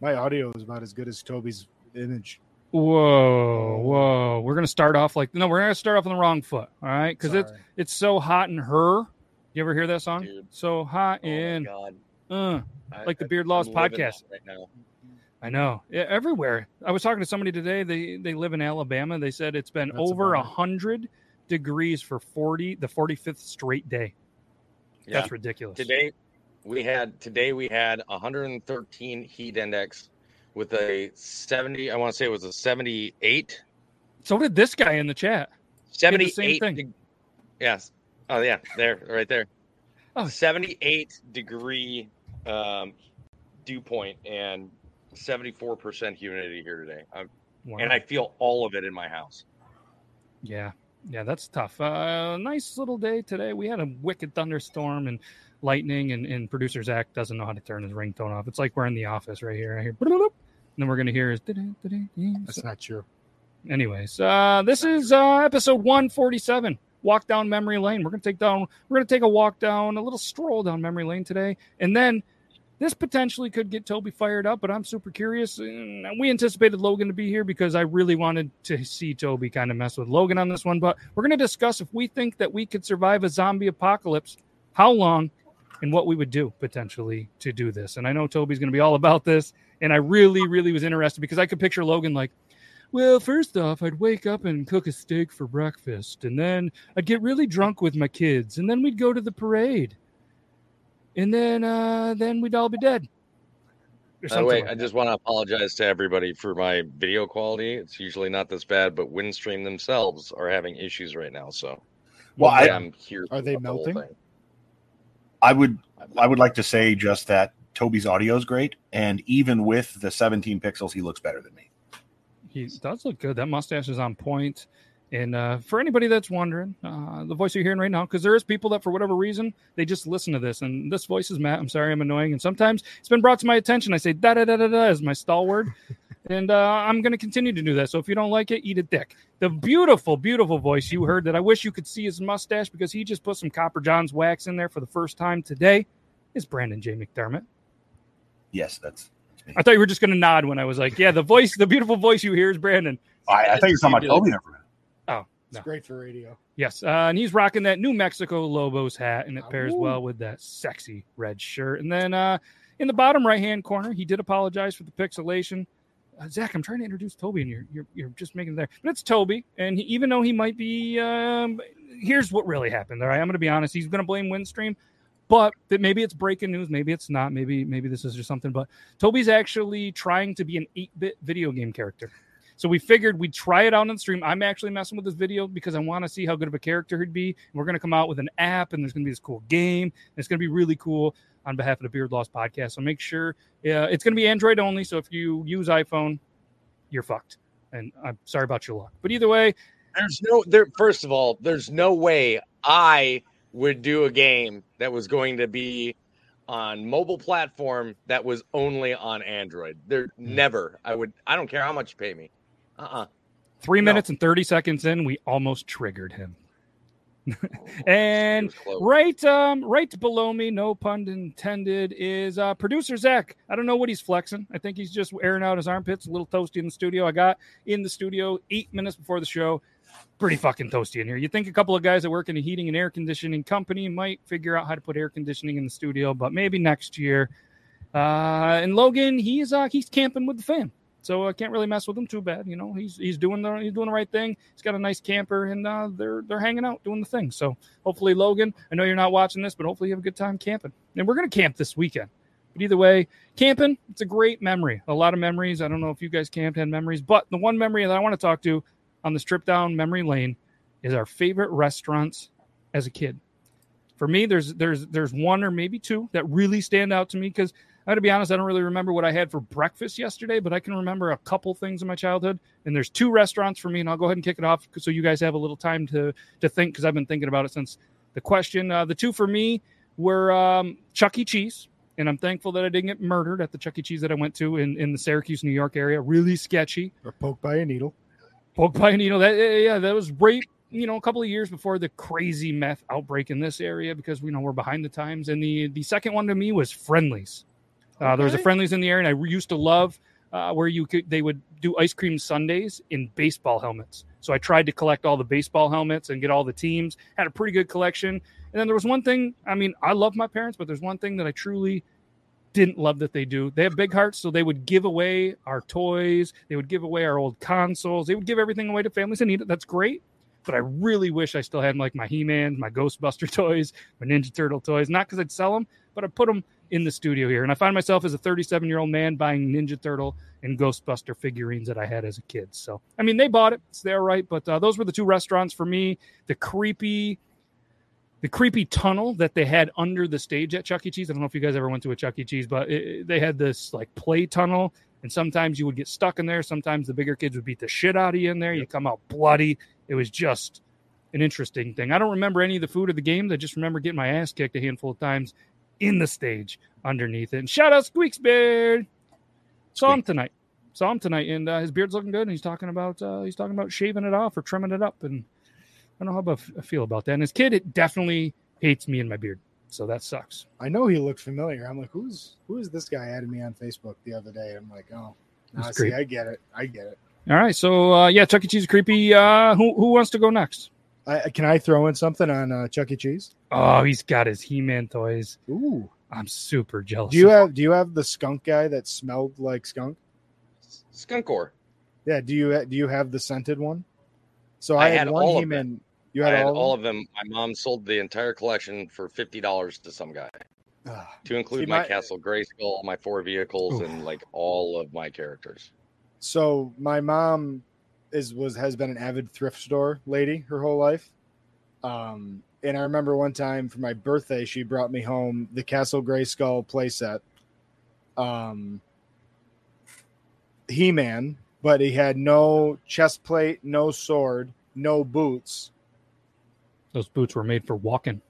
My audio is about as good as Toby's image. Whoa, whoa. We're gonna start off like no, we're gonna start off on the wrong foot, all right? Because it's Sorry. it's so hot in her. You ever hear that song? Dude. So hot Oh in God. uh, I- like the I- Beard Laws I'm podcast. right now. I know. Yeah, everywhere. I was talking to somebody today. They they live in Alabama. They said it's been That's over a hundred degrees for forty the forty fifth straight day. Yeah. That's ridiculous. Today we had today we had 113 heat index with a 70. I want to say it was a 78. So did this guy in the chat. the 78. same thing. de- yes. Oh yeah, there, right there. Oh. 78 degree um, dew point and 74% humidity here today. I'm, Wow. and I feel all of it in my house. Yeah, yeah, that's tough. Uh, nice little day today. We had a wicked thunderstorm and lightning, and, and producer Zach doesn't know how to turn his ringtone off. It's like we're in the office right here. I hear, and then we're gonna hear is. That's not true. Anyways, uh, this is uh, episode 147. Walk down memory lane. We're gonna take down. We're gonna take a walk down, a little stroll down memory lane today, and then this potentially could get Toby fired up. But I'm super curious. We anticipated Logan to be here because I really wanted to see Toby kind of mess with Logan on this one. But we're gonna discuss if we think that we could survive a zombie apocalypse, how long, and what we would do potentially to do this. And I know Toby's gonna be all about this, and I really, really was interested because I could picture Logan like. Well, first off, I'd wake up and cook a steak for breakfast, and then I'd get really drunk with my kids, and then we'd go to the parade, and then uh, then we'd all be dead. By the way, like I just want to apologize to everybody for my video quality. It's usually not this bad, but Windstream themselves are having issues right now. So, Well, hopefully I- I'm here. Are they throughout the whole melting? I would I would like to say just that Toby's audio is great, and even with the 17 pixels, he looks better than me. he does look good. That mustache is on point. And uh, for anybody that's wondering, uh, the voice you're hearing right now, because there is people that for whatever reason they just listen to this, and this voice is Matt. I'm sorry, I'm annoying, and sometimes it's been brought to my attention. I say da da da da da as my stalwart, and uh, I'm going to continue to do that. So if you don't like it, eat a dick. The beautiful, beautiful voice you heard that I wish you could see his mustache because he just put some Copper John's wax in there for the first time today. Is Brandon J McDermott? Yes, that's. I thought you were just going to nod when I was like, "Yeah, the voice, the beautiful voice you hear is Brandon." I, I think you're talking about You did. Toby there for a minute. Oh, It's no. great for radio. Yes, uh, and he's rocking that New Mexico Lobos hat, and it pairs Ooh. well with that sexy red shirt. And then uh, in the bottom right hand corner, he did apologize for the pixelation. Uh, Zach, I'm trying to introduce Toby, and you're you're, you're just making it there. But it's Toby, and he, even though he might be, um, here's what really happened. All right, I'm going to be honest. He's going to blame Windstream, but that maybe it's breaking news, maybe it's not. Maybe maybe this is just something. But Toby's actually trying to be an 8-bit video game character. So we figured we'd try it out on the stream. I'm actually messing with this video because I want to see how good of a character he'd be. We're going to come out with an app, and there's going to be this cool game. And it's going to be really cool on behalf of the Beard Laws podcast. So make sure uh, it's going to be Android only. So if you use iPhone, you're fucked. And I'm sorry about your luck. But either way, There's no there. First of all, there's no way I would do a game that was going to be on mobile platform that was only on Android. There never. I would. I don't care how much you pay me. Uh. uh Three minutes and 30 seconds in, we almost triggered him. and right um right below me no pun intended is uh producer zach. I don't know what he's flexing. I think he's just airing out his armpits a little toasty in the studio. I got in the studio eight minutes before the show. Pretty fucking toasty in here. You think a couple of guys that work in a heating and air conditioning company might figure out how to put air conditioning in the studio but maybe next year. Uh and logan he's uh he's camping with the fam so I can't really mess with him too bad. You know, he's he's doing the he's doing the right thing. He's got a nice camper, and uh, they're they're hanging out doing the thing. So hopefully, Logan, I know you're not watching this, but hopefully you have a good time camping. And we're gonna camp this weekend. But either way, camping it's a great memory. A lot of memories. I don't know if you guys camped had memories, but the one memory that I want to talk to on this trip down memory lane is our favorite restaurants as a kid. For me, there's there's there's one or maybe two that really stand out to me because I got to be honest, I don't really remember what I had for breakfast yesterday, but I can remember a couple things in my childhood. And there's two restaurants for me, and I'll go ahead and kick it off so you guys have a little time to to think because I've been thinking about it since the question. Uh, the two for me were um, Chuck E. Cheese, and I'm thankful that I didn't get murdered at the Chuck E. Cheese that I went to in, in the Syracuse, New York area. Really sketchy. Or poked by a needle. Poked by a needle. That yeah, that was right. You know, a couple of years before the crazy meth outbreak in this area because we know we're behind the times. And the the second one to me was Friendlies. Uh, there was a friendlies in the area, and I used to love uh, where you could they would do ice cream sundaes in baseball helmets. So I tried to collect all the baseball helmets and get all the teams. Had a pretty good collection. And then there was one thing. I mean, I love my parents, but there's one thing that I truly didn't love that they do. They have big hearts, so they would give away our toys. They would give away our old consoles. They would give everything away to families that need it. That's great. But I really wish I still had like my He-Man, my Ghostbuster toys, my Ninja Turtle toys. Not because I'd sell them, but I put them in the studio here. And I find myself as a 37 year old man buying Ninja Turtle and Ghostbuster figurines that I had as a kid. So, I mean, they bought it. It's their right. But uh, those were the two restaurants for me. The creepy, the creepy tunnel that they had under the stage at Chuck E. Cheese. I don't know if you guys ever went to a Chuck E. Cheese, but it, they had this like play tunnel. And sometimes you would get stuck in there. Sometimes the bigger kids would beat the shit out of you in there. You come out bloody. It was just an interesting thing. I don't remember any of the food of the games. I just remember getting my ass kicked a handful of times in the stage underneath it. And shout out Squeaks Beard. Saw him tonight. Saw him tonight, and uh, his beard's looking good. And he's talking about uh, he's talking about shaving it off or trimming it up. And I don't know how about, I feel about that. And his kid, it definitely hates me and my beard, so that sucks. I know he looked familiar. I'm like, who's who is this guy added me on Facebook the other day? I'm like, oh, nah, see. I get it. I get it. All right, so uh, yeah, Chuck E. Cheese creepy. Uh, who who wants to go next? I, can I throw in something on uh, Chuck E. Cheese? Oh, he's got his He-Man toys. Ooh, I'm super jealous. do you have do you have the skunk guy that smelled like skunk? Skunk Skunkor. Yeah. Do you do you have the scented one? So I I, had, had one all He-Man. You I had, had all, all of of them. My mom sold the entire collection for fifty dollars to some guy, them? Ah, to include See, my, my- Castle Grayskull, my four vehicles, Oof. and like all of my characters. So my mom is was has been an avid thrift store lady her whole life. Um, and I remember one time for my birthday, she brought me home the Castle Gray Grayskull playset. Um, He Man, but he had no chest plate, no sword, no boots. Those boots were made for walking.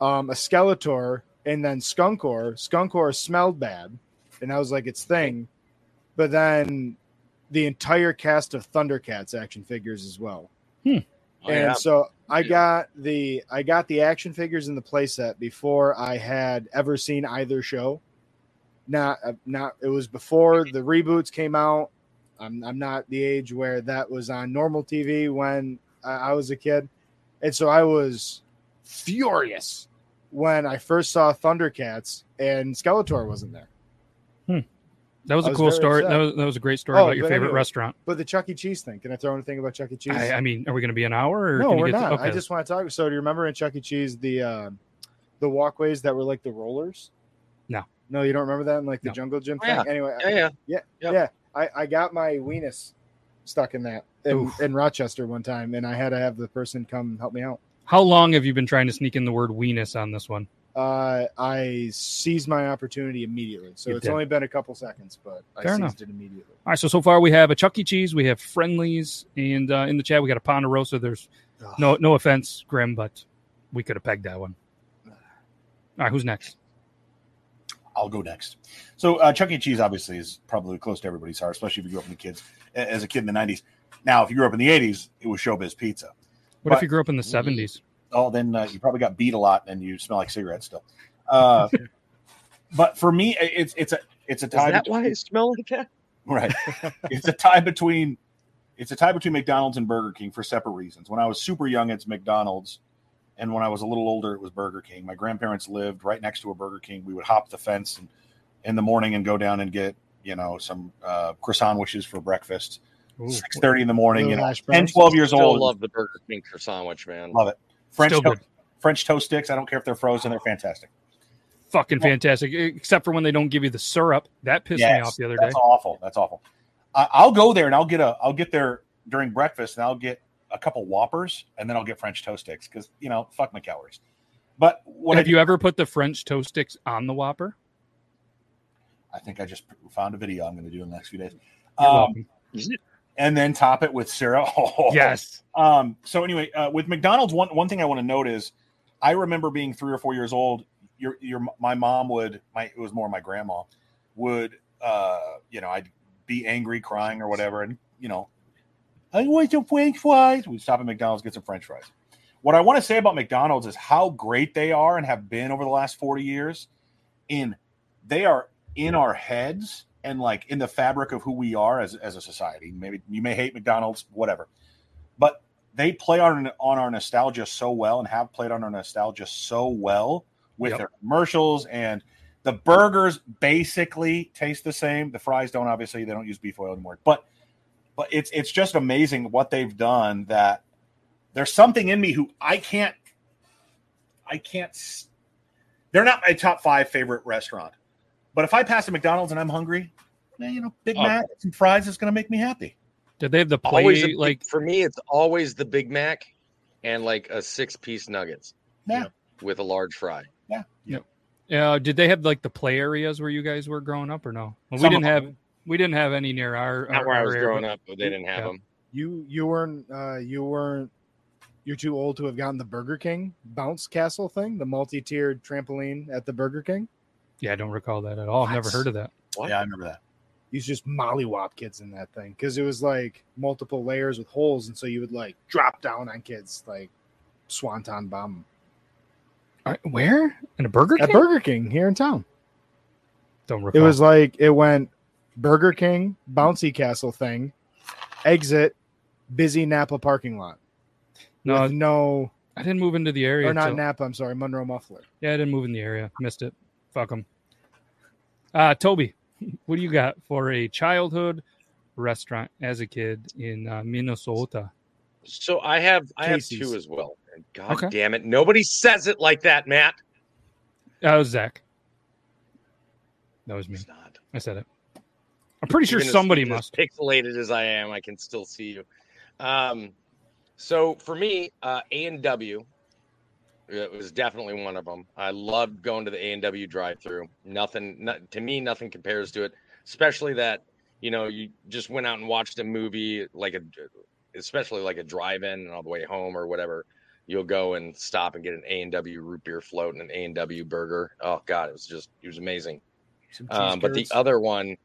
Um, a Skeletor, and then Skunkor. Skunkor smelled bad, and that was like its thing. But then the entire cast of Thundercats action figures as well. Hmm. Oh, and yeah. so I Yeah. got the I got the action figures in the playset before I had ever seen either show. Not uh, not it was before mm-hmm. the reboots came out. I'm I'm not the age where that was on normal TV when I, I was a kid, and so I was furious when I first saw Thundercats and Skeletor wasn't there. Hmm. That was I a was cool story. That was, that was a great story Oh, about your favorite anyway. restaurant. But the Chuck E. Cheese thing. Can I throw anything about Chuck E. Cheese? I, I mean, are we going to be an hour? Or no, can we're get to- not. I just want to talk. So, do you remember in Chuck E. Cheese the uh, the walkways that were like the rollers? No. no, you don't remember that in like the No. jungle gym Oh, thing. yeah. Anyway, yeah, yeah. yeah, Yep. yeah. I, I got my weenus stuck in that in, in Rochester one time, and I had to have the person come help me out. How long have you been trying to sneak in the word weenus on this one? Uh, I seized my opportunity immediately. So You it's did. only been a couple seconds, but I Fair seized enough. it immediately. All right, so so far we have a Chuck E. Cheese, we have Friendlies, and uh, in the chat we got a Ponderosa. There's Ugh. no no offense, Grim, but we could have pegged that one. All right, who's next? I'll go next. So uh, Chuck E. Cheese obviously is probably close to everybody's heart, especially if you grew up in the kids as a kid in the '90s. Now, if you grew up in the '80s, it was Showbiz Pizza. What But- if you grew up in the 70s? Oh, then uh, you probably got beat a lot and you smell like cigarettes still. Uh, but for me, it's it's a it's a Is tie. that between- why it smell like that? Right. it's a tie between it's a tie between McDonald's and Burger King for separate reasons. When I was super young, it's McDonald's, and when I was a little older, it was Burger King. My grandparents lived right next to a Burger King. We would hop the fence and, in the morning and go down and get you know some uh, Croissan'wiches for breakfast. Six thirty in the morning. You know, hash 10, 12 years Still old. love the Burger King croissant sandwich, man. Love it. French Still toast, good. French toast sticks. I don't care if they're frozen; they're fantastic. Fucking fantastic. Except for when they don't give you the syrup. That pissed me off the other day. That's awful. That's awful. I, I'll go there and I'll get a. I'll get there during breakfast and I'll get a couple Whoppers and then I'll get French toast sticks because you know fuck my calories. But what Have I, you ever put the French toast sticks on the Whopper? I think I just found a video I'm going to do in the next few days. Um, welcome. And then top it with syrup. Yes. Um, so anyway, uh, with McDonald's, one one thing I want to note is, I remember being three or four years old. Your your my mom would my it was more my grandma would uh you know I'd be angry, crying or whatever, and you know I want some French fries. We'd stop at McDonald's get some French fries. What I want to say about McDonald's is how great they are and have been over the last forty years. In they are in our heads and like in the fabric of who we are as as a society. Maybe you may hate McDonald's, whatever, but they play on on our nostalgia so well and have played on our nostalgia so well with Yep. their commercials and the burgers basically taste the same. The fries don't obviously they don't use beef oil anymore, but but it's it's just amazing what they've done that there's something in me who I can't I can't they're not my top 5 favorite restaurant. But if I pass a McDonald's and I'm hungry, man, you know, Big Oh. Mac and fries is going to make me happy. Did they have the play Always a like for me, it's always the Big Mac and like a six piece nuggets Yeah. with a large fry. Yeah. Yeah. Uh did they have like the play areas where you guys were growing up or no? Well, we didn't have them. we didn't have any near our, Not our where I was area, growing but- up, but they didn't have Yeah. them. You you weren't uh you weren't you're too old to have gotten the Burger King bounce castle thing, the multi-tiered trampoline at the Burger King. Yeah, I don't recall that at all. I've never heard of that. What? Yeah, I remember that. You just mollywop kids in that thing because it was like multiple layers with holes, and so you would like drop down on kids like swanton bomb Uh, where? In a Burger at King? Burger King here in town. don't recall. It was like it went Burger King bouncy castle thing, exit, busy Napa parking lot. no, no I didn't move into the area. or not till- Napa. I'm sorry, Monroe Muffler. Yeah, I didn't move in the area. Missed it. Fuck them. Uh, Toby, what do you got for a childhood restaurant as a kid in uh, Minnesota? So I have I have two as well. And God Okay. damn it, nobody says it like that, Matt. That was Zach. That was me. It's not. I said it. I'm pretty sure Even as- somebody as must. pixelated as I am, I can still see you. Um, so for me, uh, A and W, it was definitely one of them. I loved going to the A and W drive-through. Nothing, not, to me, nothing compares to it. Especially that you know you just went out and watched a movie like a, especially like a drive-in and on the way home or whatever. You'll go and stop and get an A and W root beer float and an A and W burger. Oh God, it was just it was amazing. Um, but the other one,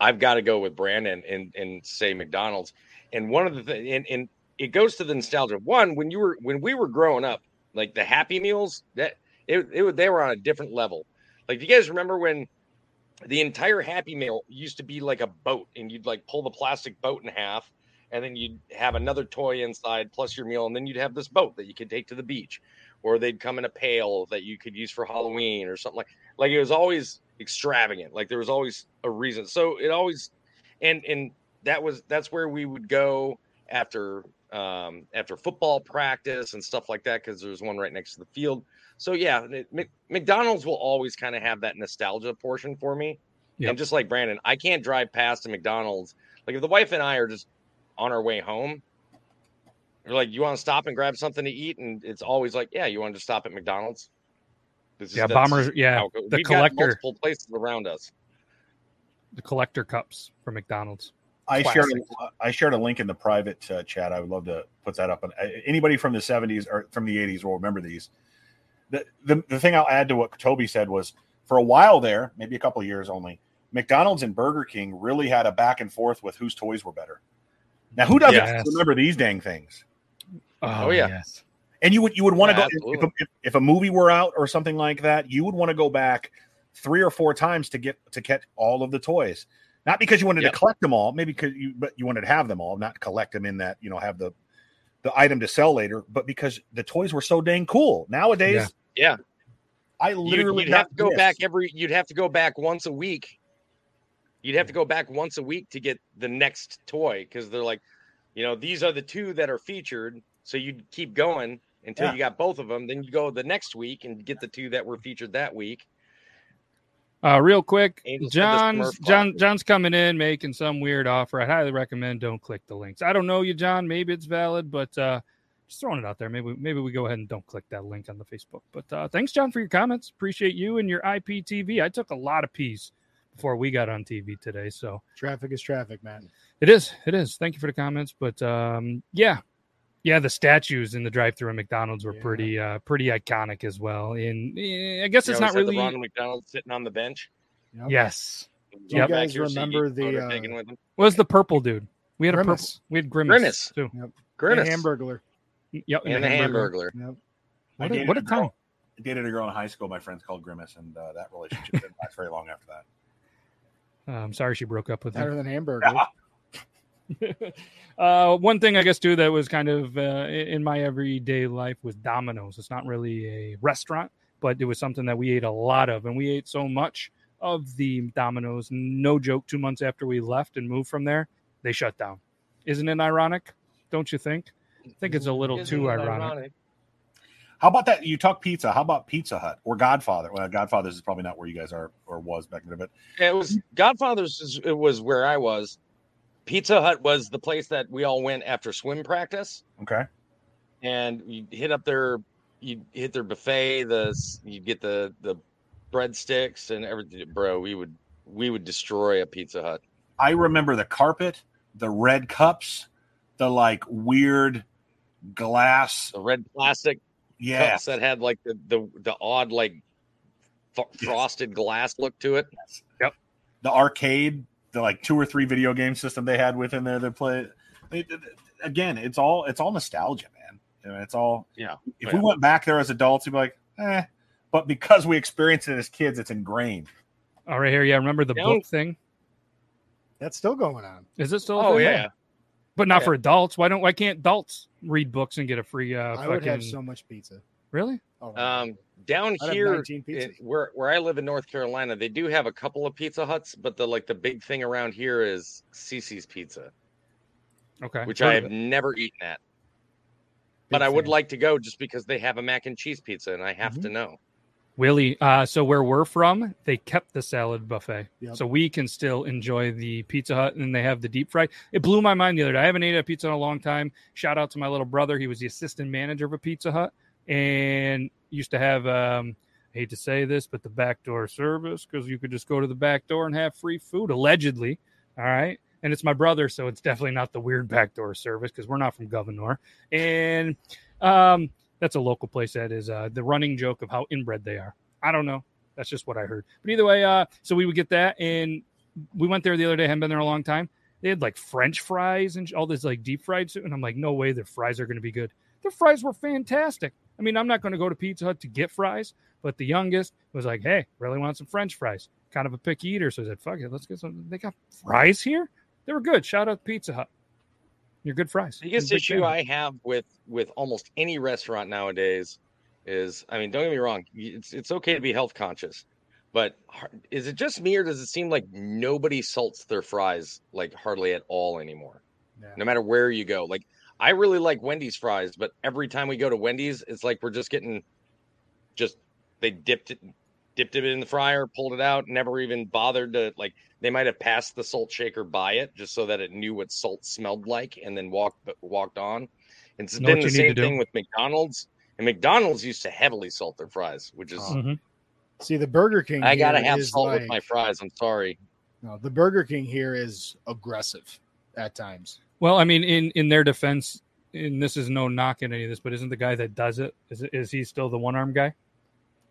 I've got to go with Brandon and and say McDonald's. And one of the things, and, and it goes to the nostalgia. One, when you were when we were growing up, like the Happy Meals, that it, it they were on a different level. Like, do you guys remember when the entire Happy Meal used to be like a boat, and you'd like pull the plastic boat in half, and then you'd have another toy inside plus your meal, and then you'd have this boat that you could take to the beach, or they'd come in a pail that you could use for Halloween or something like. Like it was always extravagant. Like there was always a reason. So it always, and and that was that's where we would go after um after football practice and stuff like that because there's one right next to the field. So yeah, it- Mc- McDonald's will always kind of have that nostalgia portion for me. Yep. And just like Brandon, I can't drive past a McDonald's. Like if the wife and I are just on our way home, we're like, "You want to stop and grab something to eat?" And it's always like, "Yeah, you want to stop at McDonald's." This Yeah, that's bombers. Yeah, how it goes. the We've got collector, multiple places around us. the collector cups from McDonald's. I shared Classic. a, I shared a link in the private uh, chat. I would love to put that up. And uh, anybody from the '70s or from the '80s will remember these. The, the the thing I'll add to what Toby said was for a while there, maybe a couple of years only, McDonald's and Burger King really had a back and forth with whose toys were better. Now, who doesn't Yes. remember these dang things? Oh, yeah. yes. And you would you would want to go if, absolutely. if, if a movie were out or something like that, you would want to go back three or four times to get to get all of the toys. Not because you wanted Yep. to collect them all, maybe because you but you wanted to have them all, not collect them in that you know have the the item to sell later, but because the toys were so dang cool. Nowadays, Yeah. I You'd, literally you'd have to go this. back every. You'd have to go back once a week. You'd have to go back once a week to get the next toy because they're like, you know, these are the two that are featured. So you'd keep going until Yeah. you got both of them. Then you go the next week and get the two that were featured that week. Uh, real quick, Angels John's John. John's coming in making some weird offer. I highly recommend don't click the links. I don't know you, John. Maybe it's valid, but uh, just throwing it out there. Maybe maybe we go ahead and don't click that link on the Facebook. But uh, thanks, John, for your comments. Appreciate you and your IPTV. I took a lot of peas before we got on TV today, so Traffic is traffic, man. it is. It is. Thank you for the comments. But um, yeah, yeah, the statues in the drive-through at McDonald's were Yeah. pretty uh, pretty iconic as well. And eh, I guess You it's not really. the Ronald McDonald sitting on the bench. Yep. Yes, Do you Yep. guys Back here, so you remember the, uh, taken with him. was the purple dude. We had a purple. We had Grimace, Grimace. too. The Grimace Hamburglar. Yep, and the Hamburglar. Yep. What a, what a a time! I dated a girl in high school. My friends called Grimace, and uh, that relationship didn't last very long after that. Uh, I'm sorry she broke up with Better him. Better than Hamburger. uh, one thing I guess too that was kind of uh, in my everyday life was Domino's. It's not really a restaurant, but it was something that we ate a lot of, and we ate so much of the Domino's. No joke. Two months after we left and moved from there, they shut down. Isn't it ironic? Don't you think? I think it's a little Isn't too it ironic. How about that? You talk pizza. How about Pizza Hut or Godfather? Well, Godfather's is probably not where you guys are or was back then, but It was Godfather's. is- It was where I was. Pizza Hut was the place that we all went after swim practice, okay. and you hit up their, you hit their buffet. The you get the the breadsticks and everything, bro. We would we would destroy a Pizza Hut. I remember the carpet, the red cups, the like weird glass. The red plastic Yeah. cups that had like the the, the odd like f- frosted glass look to it. Yep. The arcade, the like two or three video game system they had within there that play. it- it- again, it's all it's all nostalgia, man. You know, it's all. Yeah. If Yeah. we went back there as adults, we'd be like, eh. But because we experienced it as kids, it's ingrained. All right, here, yeah. Remember the Down- book thing? That's still going on. Is it still? Oh thing? yeah. but not Yeah. for adults. Why don't? Why can't adults read books and get a free? Uh, I would have so much pizza. Really? Oh, Um, down here, 19 it- where where I live in North Carolina, they do have a couple of Pizza Huts, but the like the big thing around here is Cicis Pizza, Okay. which I have never eaten at. But I would like to go just because they have a mac and cheese pizza, and I have Mm-hmm. to know. Willie, uh, so where we're from, they kept the salad buffet, Yep. so we can still enjoy the Pizza Hut, and they have the deep fried. It blew my mind the other day. I haven't ate a pizza in a long time. Shout out to my little brother; he was the assistant manager of a Pizza Hut, and used to have. Um, I hate to say this, but the backdoor service because you could just go to the back door and have free food, allegedly. All right. And it's my brother, so it's definitely not the weird backdoor service because we're not from Gouverneur. And um, that's a local place that is uh, the running joke of how inbred they are. I don't know. That's just what I heard. But either way, uh, so we would get that, and we went there the other day. Haven't been there a long time. They had like French fries and all this like deep fried soup, and I'm like, no way, their fries are going to be good. Their fries were fantastic. I mean, I'm not going to go to Pizza Hut to get fries, but the youngest was like, hey, really want some French fries? Kind of a picky eater, so I said, fuck it, let's get some. They got fries here. They were good. Shout out Pizza Hut. You're good fries. The biggest issue fan. I have with with almost any restaurant nowadays is, I mean, don't get me wrong, it's it's okay to be health conscious, but is it just me or does it seem like nobody salts their fries like hardly at all anymore? Yeah. No matter where you go, like I really like Wendy's fries, but every time we go to Wendy's, it's like we're just getting just they dipped it dipped it in the fryer, pulled it out, never even bothered to like they might have passed the salt shaker by it just so that it knew what salt smelled like and then walked walked on. It's Know been the same thing with McDonald's. And McDonald's used to heavily salt their fries, which is Mhm. See, the Burger King. I gotta have is salt with my fries. I'm sorry. No, the Burger King here is aggressive at times. Well, I mean, in in their defense, and this is no knock in any of this, but isn't the guy that does it is is he still the one arm guy?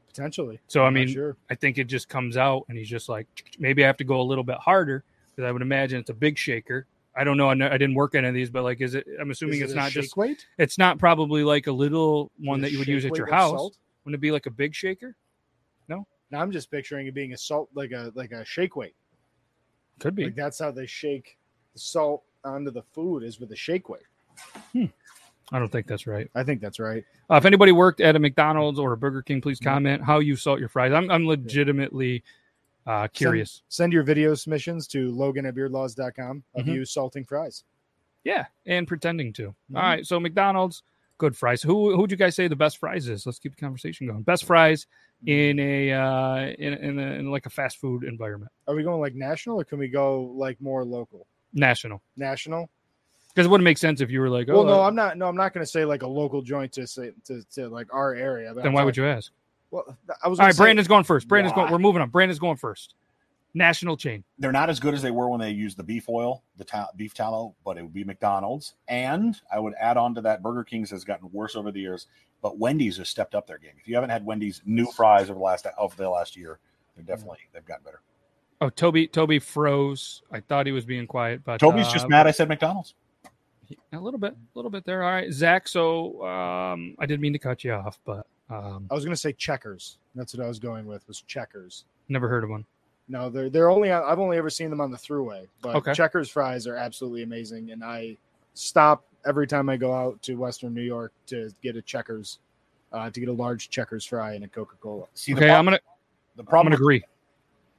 Potentially. So I I'm mean, sure. I think it just comes out, and he's just like, maybe I have to go a little bit harder because I would imagine it's a big shaker. I don't know. I, know, I didn't work any of these, but like, is it? I'm assuming it it's not just. weight. It's not probably like a little one Is that you would use at your house. salt? Wouldn't it be like a big shaker? No. Now I'm just picturing it being a salt, like a like a shake weight. Could be. Like that's how they shake the salt onto the food is with a shake weight. I don't think that's right. I think that's right. Uh, if anybody worked at a McDonald's or a Burger King, Mm-hmm. please comment how you salt your fries. I'm I'm legitimately uh, curious. Send, send your video submissions to Logan at beardlaws.com of Mhm. you salting fries. Yeah, and pretending to. Mm-hmm. All right, so McDonald's, good fries. Who who'd you guys say the best fries is? Let's keep the conversation going. Best fries in a uh, in in, a, in like a fast food environment, Are we going like national or can we go like more local? National. National? Because it wouldn't make sense if you were like, oh, well, no, uh, I'm not. No, I'm not going to say like a local joint to say to, to like our area. then I'm why would you ask? Well, I was. All right, say- Brandon's going first. Brandon's going. We're moving on. Brandon's going first. National chain. They're not as good as they were when they used the beef oil, the ta- beef tallow, but it would be McDonald's. And I would add on to that, Burger King's has gotten worse over the years, but Wendy's has stepped up their game. If you haven't had Wendy's new fries over the last over the last year, they're definitely they've gotten better. Oh, Toby. Toby froze. I thought he was being quiet, but Toby's uh, just mad I said McDonald's. A little bit, a little bit there. All right, Zach. So um, I didn't mean to cut you off, but um, I was going to say checkers. That's what I was going with. Was checkers. never heard of one. No, they're they're only. on- I've only ever seen them on the throughway, but Okay. checkers fries are absolutely amazing, and I stop every time I go out to Western New York to get a checkers, uh, to get a large checkers fry and a Coca Cola. See, the Okay, prob- I'm gonna. the I'm problem gonna with, agree.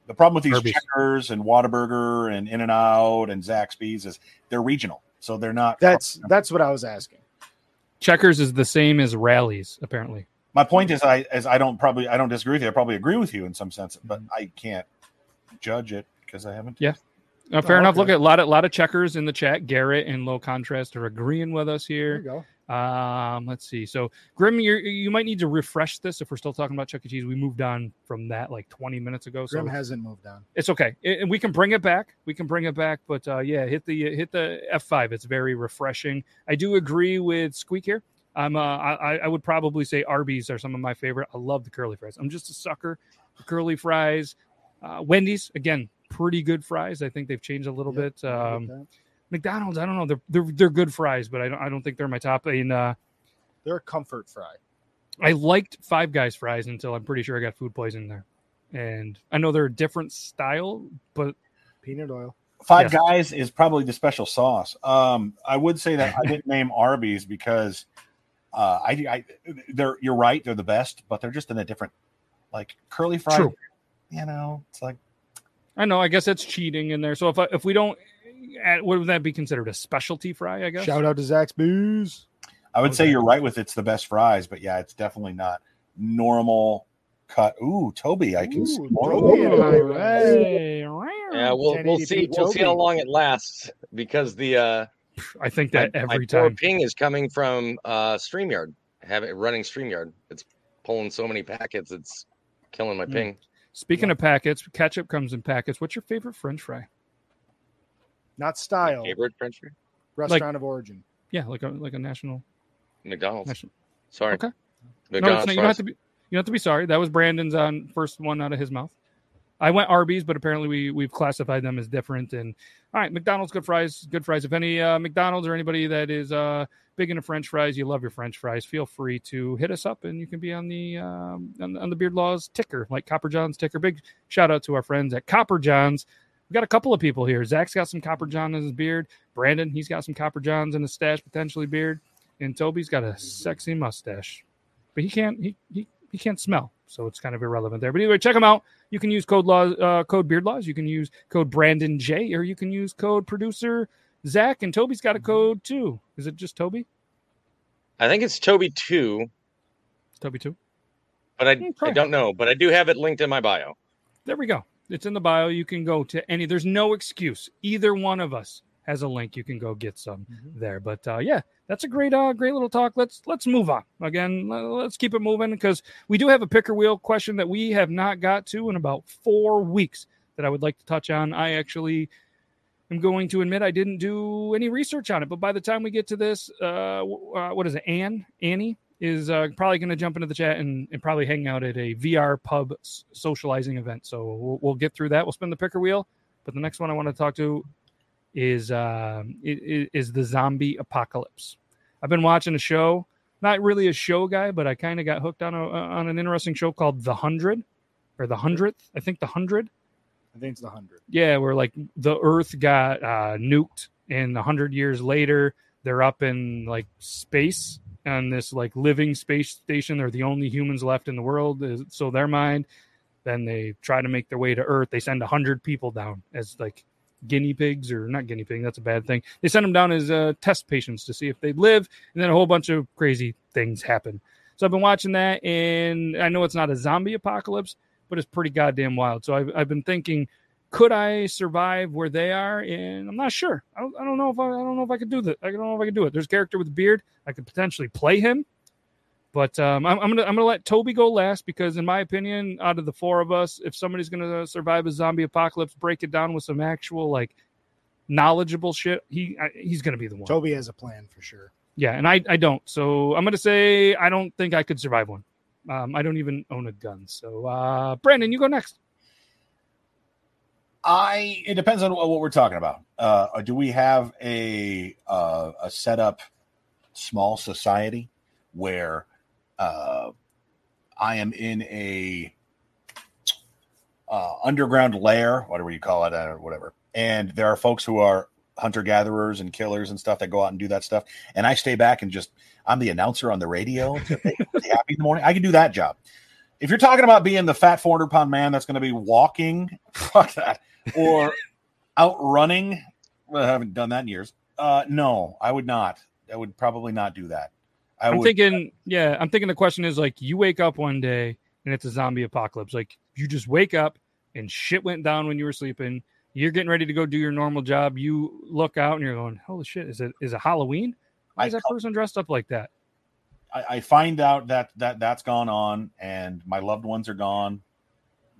The problem with these Arby's. checkers and Whataburger and In and Out and Zaxby's is they're regional, so they're not. That's that's what I was asking. Checkers is the same as Rally's, apparently. My point is, I as I don't probably I don't disagree with you. I probably agree with you in some sense, but I can't judge it because I haven't. Yeah. Uh, fair Oh, enough. okay. Look at a lot of lot of checkers in the chat. Garrett and low contrast are agreeing with us There here. Um, let's see. So Grim, you you might need to refresh this if we're still talking about Chuck E. Cheese. We moved on from that like 20 minutes ago. So Grim hasn't moved on. it's okay, and we can bring it back. We can bring it back, but uh, yeah, hit the hit the F five. It's very refreshing. I do agree with Squeak here. I'm uh, I, I would probably say Arby's are some of my favorite. I love the curly fries. I'm just a sucker for curly fries. Uh, Wendy's again, pretty good fries. I think they've changed a little Yep, bit. Um. McDonald's, I don't know. They're they're they're good fries, but I don't I don't think they're my top. And uh, They're a comfort fry. I liked Five Guys fries until I'm pretty sure I got food poisoning there. And I know they're a different style, but Peanut oil. Five Yes. Guys is probably the special sauce. Um, I would say that I didn't name Arby's because uh, I, I they're you're right they're the best, but they're just in a different like curly fry. True. You know, it's like I know. I guess that's cheating in there. So if I, if we don't, add, would that be considered a specialty fry? I guess. Shout out to Zach's Booze. I would say you're right with it's the best fries, but yeah, it's definitely not normal cut. Ooh, Toby, I can see Ooh, more. Toby and Hey, Yeah, we'll we'll 1080p see we'll see how long it lasts because the uh I think my, that every my time. ping is coming from uh StreamYard. Have it running StreamYard. It's pulling so many packets, it's killing my Hmm. ping. Speaking of packets, ketchup comes in packets. What's your favorite French fry? Not style. Favorite French fry? Restaurant of origin. Yeah, like a like a national. McDonald's. national. Sorry. Okay. No, it's McDonald's not, you don't have fries. to be. You don't have to be sorry. That was Brandon's on first one out of his mouth. I went Arby's, but apparently we we've classified them as different. And all right, McDonald's good fries, good fries. If any uh, McDonald's or anybody that is uh, big into French fries, you love your French fries, feel free to hit us up, and you can be on the um, on, the- on the Beard Laws ticker, like Copper John's ticker. Big shout out to our friends at Copper John's. We got a couple of people here. Zach's got some Copper John in his beard. Brandon, he's got some Copper Johns in his stash, potentially beard. And Toby's got a sexy mustache, but he can't he he, he can't smell, so it's kind of irrelevant there. But anyway, check them out. You can use code laws, uh, code beard laws. You can use code Brandon J, or you can use code producer Zach. And Toby's got a code too. Is it just Toby? I think it's Toby two, Toby too. but I, Hmm, I don't know. But I do have it linked in my bio. There we go. It's in the bio. You can go to any. There's no excuse. Either one of us has a link. You can go get some there. But uh, yeah, that's a great, uh, great little talk. Let's let's move on again. Let's keep it moving because we do have a picker wheel question that we have not got to in about four weeks that I would like to touch on. I actually am going to admit I didn't do any research on it, but by the time we get to this, uh, uh, what is it? Anne, Annie is uh, probably going to jump into the chat and, and probably hang out at a VR pub s- socializing event. So we'll, we'll get through that. We'll spin the picker wheel. But the next one I want to talk to is um, i- i- is the zombie apocalypse. I've been watching a show, not really a show guy, but I kind of got hooked on a on an interesting show called The Hundred or The Hundredth. I think The Hundred. I think it's the hundred. Yeah, where like the Earth got uh, nuked, and a hundred years later, they're up in like space on this like living space station. They're the only humans left in the world, so their mind. Then they try to make their way to Earth. They send a hundred people down as like guinea pigs, or not guinea pig. That's a bad thing. They send them down as uh, test patients to see if they live, and then a whole bunch of crazy things happen. So I've been watching that, and I know it's not a zombie apocalypse, but it's pretty goddamn wild. So I've, I've been thinking, could I survive where they are? And I'm not sure. I don't, I don't know if I, I don't know if I could do that. I don't know if I could do it. There's a character with a beard. I could potentially play him, but um, I'm, I'm gonna I'm gonna let Toby go last because, in my opinion, out of the four of us, if somebody's gonna survive a zombie apocalypse, break it down with some actual like knowledgeable shit, he I, he's gonna be the one. Toby has a plan for sure. Yeah, and I, I don't. So I'm gonna say I don't think I could survive one. Um, I don't even own a gun. So uh, Brandon, you go next. I it depends on what we're talking about. Uh, do we have a uh, a setup small society where uh, I am in a uh, underground lair, whatever you call it, or whatever, and there are folks who are hunter gatherers and killers and stuff that go out and do that stuff, and I stay back and just I'm the announcer on the radio to happy in the morning. I can do that job. If you're talking about being the fat 400 pound man that's going to be walking, fuck that, or outrunning, well, I haven't done that in years. Uh, no, I would not. I would probably not do that. I I'm would, thinking, yeah, I'm thinking the question is like, you wake up one day and it's a zombie apocalypse. Like, you just wake up and shit went down when you were sleeping. You're getting ready to go do your normal job. You look out and you're going, holy shit, is it is it Halloween? Why is that person dressed up like that? I, I find out that that that's gone on, and my loved ones are gone.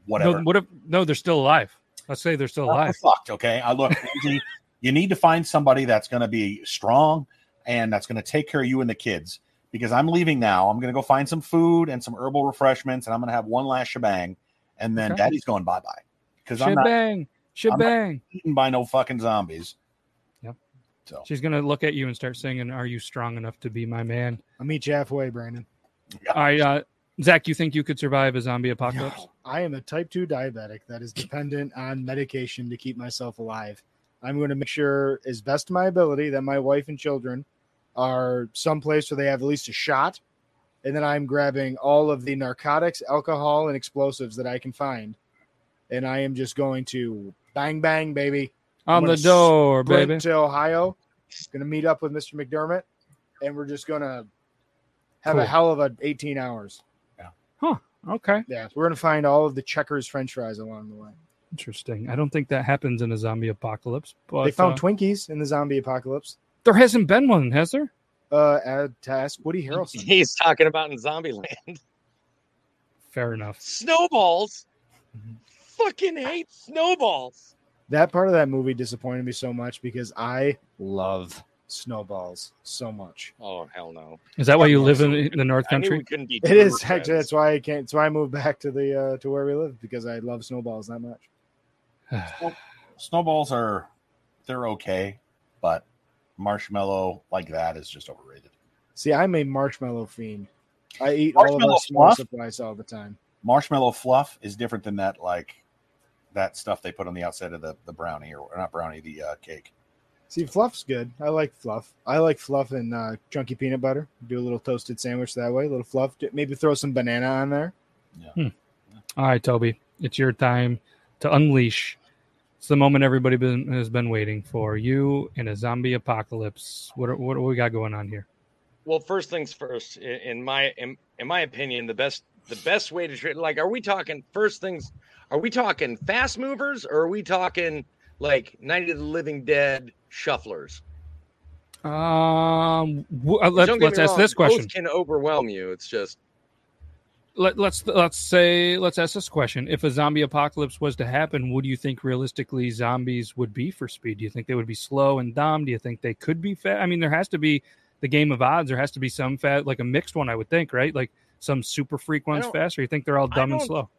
Whatever. No, what if no, they're still alive. Let's say they're still I'm alive. fucked. Okay. I look. Lindsay, you need to find somebody that's going to be strong and that's going to take care of you and the kids. Because I'm leaving now. I'm going to go find some food and some herbal refreshments, and I'm going to have one last shebang, and then Okay. Daddy's going bye bye. Because I'm not Shebang, I'm shebang. eaten by no fucking zombies. Yep. So She's gonna look at you and start singing, "Are you strong enough to be my man?" I'll meet you halfway, Brandon. All right, uh, Zach, you think you could survive a zombie apocalypse? I am a type 2 diabetic that is dependent on medication to keep myself alive. I'm going to make sure, as best of my ability, that my wife and children are someplace where they have at least a shot. And then I'm grabbing all of the narcotics, alcohol, and explosives that I can find. And I am just going to bang, bang, baby. On the door, sprint baby. To Ohio. Going to meet up with Mr. McDermott. And we're just going to have a hell of a 18 hours. Okay, Yeah, we're gonna find all of the checkers French fries along the way. interesting. I don't think that happens in a zombie apocalypse, but they found uh, Twinkies in the zombie apocalypse. there hasn't been one, has there? Uh, at, to ask Woody Harrelson. He's talking about in Zombieland. Fair enough. Snowballs. Fucking hate snowballs. that part of that movie disappointed me so much because I love snowballs so much. Oh hell no! Is that why you live in the North Country? we couldn't be. It truer actually that's why I can't. That's why I moved back to the uh, to where we live because I love snowballs that much. snowballs are they're okay, but marshmallow like that is just overrated. See, I'm a marshmallow fiend. I eat all of Marshmallow our small fluff? supplies all the time. Marshmallow fluff is different than that like that stuff they put on the outside of the, the brownie or, or not brownie, the uh, cake. See, fluff's good. I like fluff. I like fluff and uh, chunky peanut butter. Do a little toasted sandwich that way. A little fluff. Maybe throw some banana on there. Yeah. All right, Toby, it's your time to unleash. It's the moment everybody been, has been waiting for. You in a zombie apocalypse. What are- what do we got going on here? Well, first things first. i- In my in, in my opinion, the best the best way to treat like, are we talking first things? Are we talking fast movers or are we talking like Night of the Living Dead shufflers? Um, w- uh, let's let's ask wrong, this question. Can overwhelm you. It's just Let, let's let's say let's ask this question: If a zombie apocalypse was to happen, what do you think realistically zombies would be for speed? Do you think they would be slow and dumb? Do you think they could be fast? I mean, there has to be the game of odds, there has to be some fat, like a mixed one, I would think, right? Like some super freak ones don't- fast, or you think they're all dumb and slow?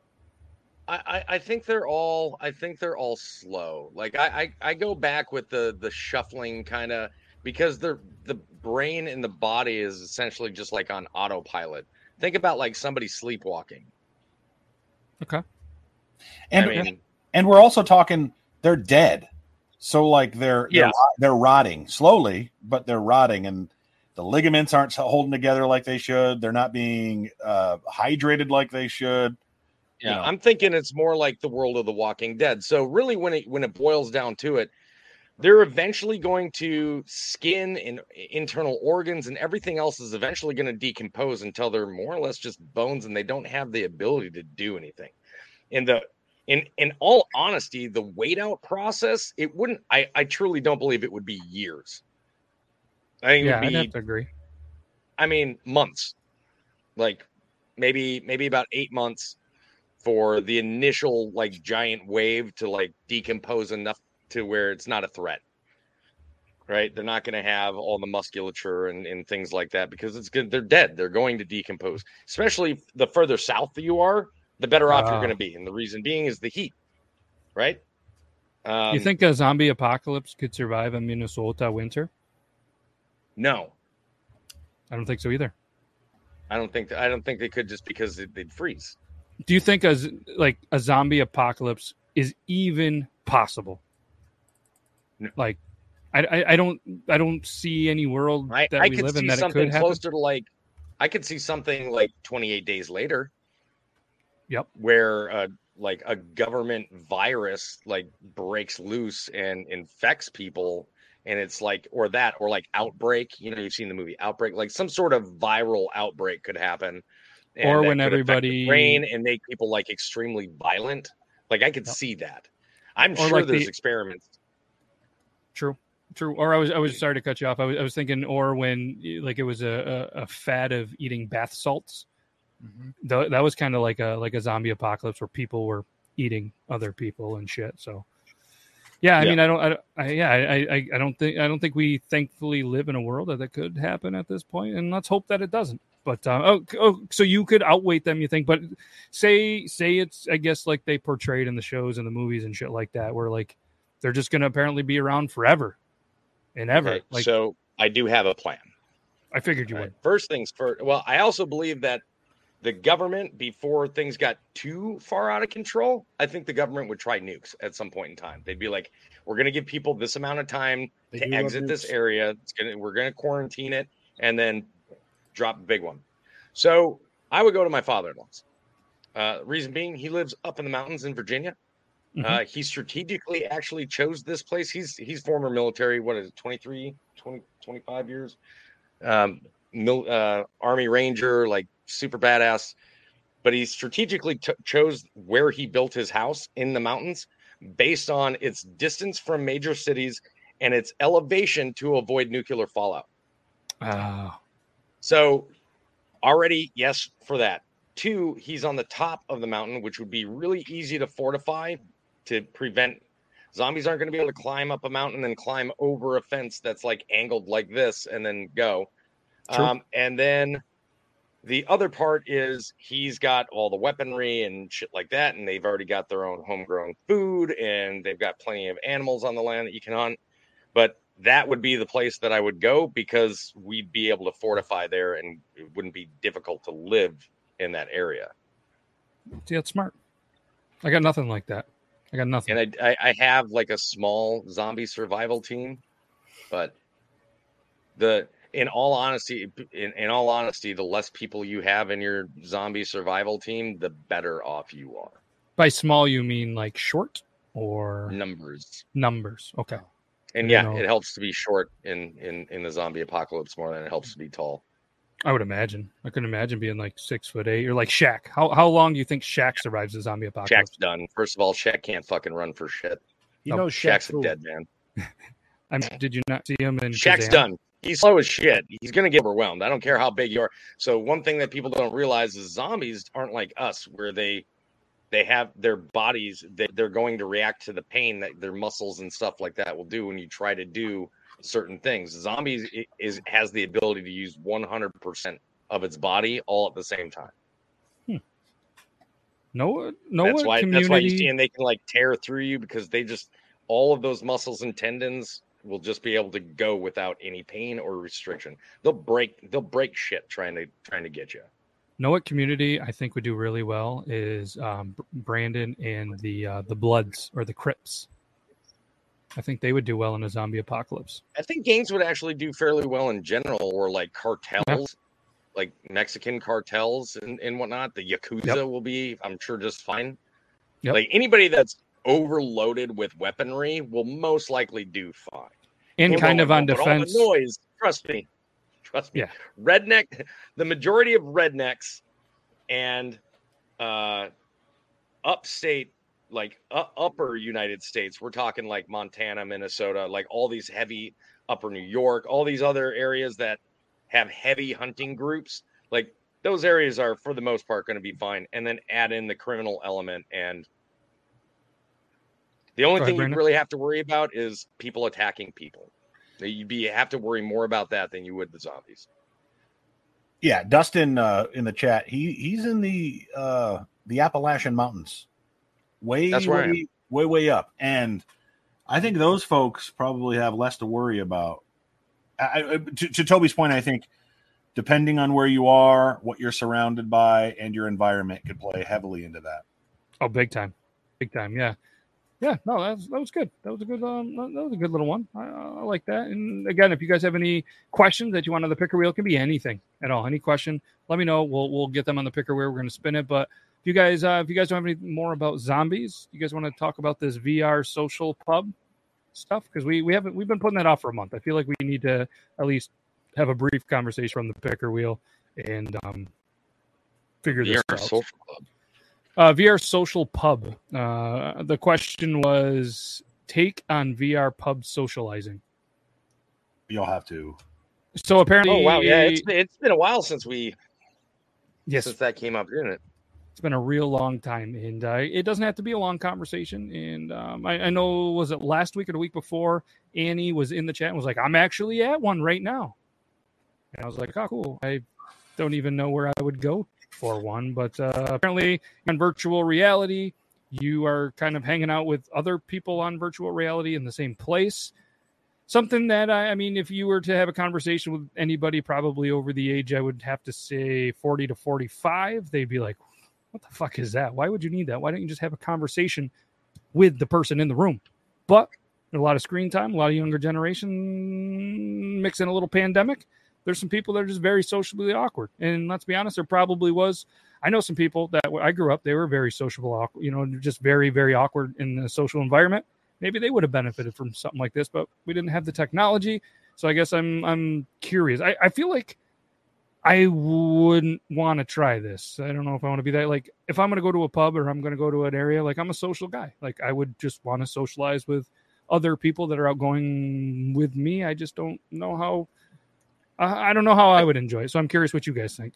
I, I, I think they're all I think they're all slow. Like I, I, I go back with the the shuffling kind of because they're the brain and the body is essentially just like on autopilot. Think about like somebody sleepwalking. Okay. And I mean, and we're also talking they're dead. So like they're Yeah. they're, they're rotting slowly, but they're rotting and the ligaments aren't holding together like they should. They're not being uh, hydrated like they should. Yeah. I'm thinking it's more like the world of the Walking Dead. So really, when it when it boils down to it, they're eventually going to skin and internal organs and everything else is eventually going to decompose until they're more or less just bones and they don't have the ability to do anything. And the in in all honesty, the wait out process, it wouldn't. I I truly don't believe it would be years. I think it Yeah, would I'd have to agree. I mean, months, like maybe maybe about eight months for the initial like giant wave to like decompose enough to where it's not a threat. Right? They're not going to have all the musculature and, and things like that because it's good. They're dead. They're going to decompose. Especially the further south you are, the better off you're Ah. going to be. And the reason being is the heat. Right? Um, you think a zombie apocalypse could survive a Minnesota winter? No, I don't think so either. I don't think I don't think they could just because they'd freeze. Do you think a z- like a zombie apocalypse is even possible? No. Like, I, I I don't I don't see any world that I we live in that it could happen. closer to like I could see something like 28 days later. Yep. Where uh, like a government virus like breaks loose and infects people and it's like or that or like outbreak, you know, you've seen the movie Outbreak, like some sort of viral outbreak could happen. Or when could affect the everybody- brain and make people like extremely violent. Like I could Yep. see that. I'm Or sure like there's the- experiments. True, true. Or I was I was sorry to cut you off. I was I was thinking, or when like it was a a, a fad of eating bath salts. Mm-hmm. Tho- that was kind of like a like a zombie apocalypse where people were eating other people and shit. So, yeah, I Yeah. mean, I don't, I, I yeah, I, I, I don't think, I don't think we thankfully live in a world that that could happen at this point, and let's hope that it doesn't. But uh, oh, oh, so you could outweight them, you think? But say, say it's, I guess, like they portrayed in the shows and the movies and shit like that, where like they're just going to apparently be around forever and ever. Okay, Like so I do have a plan. I figured you All would. First things first. Well, I also believe that the government, before things got too far out of control, I think the government would try nukes at some point in time. They'd be like, "We're going to give people this amount of time They to exit this area. It's gonna, we're going to quarantine it, and then drop a big one." So I would go to my father-in-law's. Uh, reason being, he lives up in the mountains in Virginia. Mhm. Uh, he strategically actually chose this place. He's he's former military. What is it, 23, 20, 25 years? Um, mil, uh, Army Ranger, like super badass. But he strategically t- chose where he built his house in the mountains based on its distance from major cities and its elevation to avoid nuclear fallout. Ah, So already, yes, for that. Two, he's on the top of the mountain, which would be really easy to fortify to prevent zombies aren't going to be able to climb up a mountain and climb over a fence that's like angled like this and then go. True. Um, and then the other part is he's got all the weaponry and shit like that, and they've already got their own homegrown food and they've got plenty of animals on the land that you can hunt. But that would be the place that I would go because we'd be able to fortify there and it wouldn't be difficult to live in that area. see, that's smart. I got nothing like that. I got nothing. And I, I, I have like a small zombie survival team, but the in all honesty, in, in all honesty, the less people you have in your zombie survival team, the better off you are. By small, you mean like short or Numbers. numbers? Okay. And yeah, know. it helps to be short in, in in the zombie apocalypse more than it helps to be tall. I would imagine. I couldn't imagine being like six foot eight You're like Shaq. How how long do you think Shaq survives the zombie apocalypse? Shaq's done. First of all, Shaq can't fucking run for shit. You know, Shaq's Shaq's a dead man. I mean, did you not see him in Shaq's Kazaam? done. He's slow as shit. He's gonna get overwhelmed. I don't care how big you are. So one thing that people don't realize is zombies aren't like us, where they they have their bodies. They, they're going to react to the pain that their muscles and stuff like that will do when you try to do certain things. Zombies is has the ability to use 100% of its body all at the same time. Hmm. No, no that's why that's why you see and they can like tear through you because they just all of those muscles and tendons will just be able to go without any pain or restriction. They'll break they'll break shit trying to trying to get you. Know what community I think would do really well is um, Brandon and the uh, the Bloods or the Crips. I think they would do well in a zombie apocalypse. I think gangs would actually do fairly well in general, or like cartels, like Mexican cartels and, and whatnot. The Yakuza Yep. will be, I'm sure, just fine. Yep. Like anybody that's overloaded with weaponry will most likely do fine. And kind of on but all the defense. noise, trust me, trust me. Yeah. Redneck, the majority of rednecks and uh, upstate, like uh, upper United States, we're talking like Montana, Minnesota, like all these heavy upper New York, all these other areas that have heavy hunting groups, like those areas are for the most part going to be fine. And then add in the criminal element and the only Go ahead, thing you Brandon. really have to worry about is people attacking people. You'd be have to worry more about that than you would the zombies. Yeah, Dustin uh, in the chat. He he's in the uh, the Appalachian Mountains, way That's where way, way way up, and I think those folks probably have less to worry about. I, I- to, to Toby's point, I think depending on where you are, what you're surrounded by, and your environment could play heavily into that. Oh, big time, big time. Yeah, yeah. No, that was, that was good. That was a good. Um, that was a good little one. I, I like that. And again, if you guys have any questions that you want on the picker wheel, it can be anything at all. Any question, let me know. We'll we'll get them on the picker wheel. We're going to spin it. But if you guys, uh, if you guys don't have any more about zombies, you guys want to talk about this VR social pub stuff because we we haven't we've been putting that off for a month. I feel like we need to at least have a brief conversation from the picker wheel and um figure this VR out. social club. Uh, VR social pub. Uh, the question was take on VR pub socializing. You'll have to. So apparently, Oh wow, yeah, it's been, it's been a while since we yes, since that came up, didn't it? it's been a real long time, and uh, it doesn't have to be a long conversation. And um, I, I know was it last week or the week before? Annie was in the chat and was like, "I'm actually at one right now," and I was like, "Oh, cool." I don't even know where I would go for one, but uh, apparently on virtual reality, you are kind of hanging out with other people on virtual reality in the same place. Something that I, I mean, if you were to have a conversation with anybody, probably over the age, I would have to say 40 to 45, they'd be like, what the fuck is that? Why would you need that? Why don't you just have a conversation with the person in the room? But a lot of screen time, a lot of younger generation mixing a little pandemic. There's some people that are just very socially awkward. And let's be honest, there probably was. I know some people that I grew up, they were very sociable, you know, just very, very awkward in the social environment. Maybe they would have benefited from something like this, but we didn't have the technology. So I guess I'm I'm curious. I, I feel like I wouldn't want to try this. I don't know if I want to be that. Like, if I'm going to go to a pub or I'm going to go to an area, like I'm a social guy. Like, I would just want to socialize with other people that are outgoing with me. I just don't know how. I I don't know how I would enjoy it. So I'm curious what you guys think.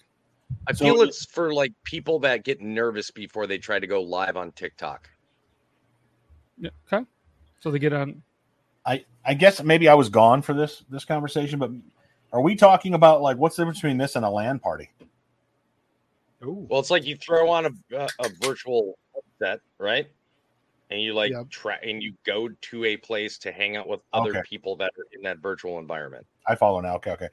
I So- feel it's for like people that get nervous before they try to go live on TikTok. Yeah, okay. So they get on. I I guess maybe I was gone for this this conversation, but are we talking about like what's the difference between this and a LAN party? Well, it's like you throw on a, a, a virtual set, right? And you like Yep. try and you go to a place to hang out with other Okay. people that are in that virtual environment. I follow now. Okay, okay.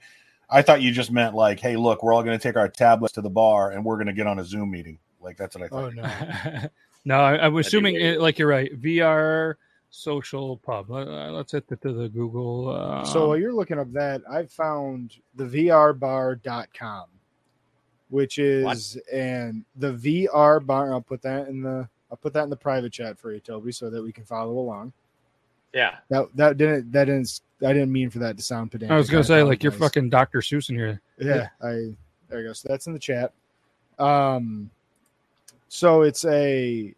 I thought you just meant like, hey, look, we're all going to take our tablets to the bar and we're going to get on a Zoom meeting. Like that's what I thought. Oh no. no, I, I'm assuming, it, like you're right. VR social pub. Uh, let's hit the, to the Google. Uh, So while you're looking up that, I found the VRbar.com, which is and the VR bar. I'll put that in the I'll put that in the private chat for you, Toby, so that we can follow along. Yeah. That that didn't that didn't I didn't mean for that to sound pedantic. I was going I to say, like, you're apologize. fucking Dr. Seuss in here. Yeah, I there you go. So that's in the chat. Um so it's a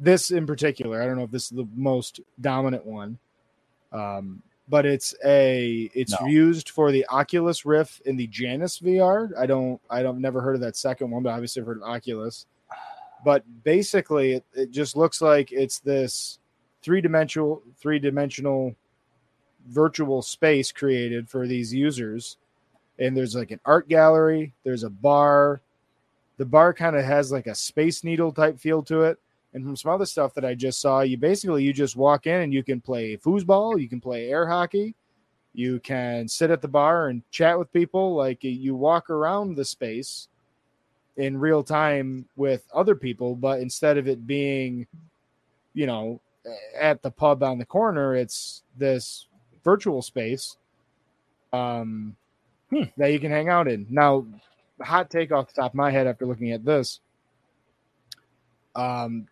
this in particular, I don't know if this is the most dominant one. Um but it's a it's No. used for the Oculus Rift and the Janus VR. I don't I don't never heard of that second one, but obviously I've heard of Oculus. But basically it, it just looks like it's this three dimensional three dimensional virtual space created for these users. And there's like an art gallery, there's a bar. The bar kind of has like a space needle type feel to it. And from some other stuff that I just saw, you basically you just walk in and you can play foosball, you can play air hockey, you can sit at the bar and chat with people. Like you walk around the space in real time with other people, but instead of it being, you know, at the pub on the corner, it's this virtual space um, Hmm. that you can hang out in. Now, hot take off the top of my head after looking at this. Um,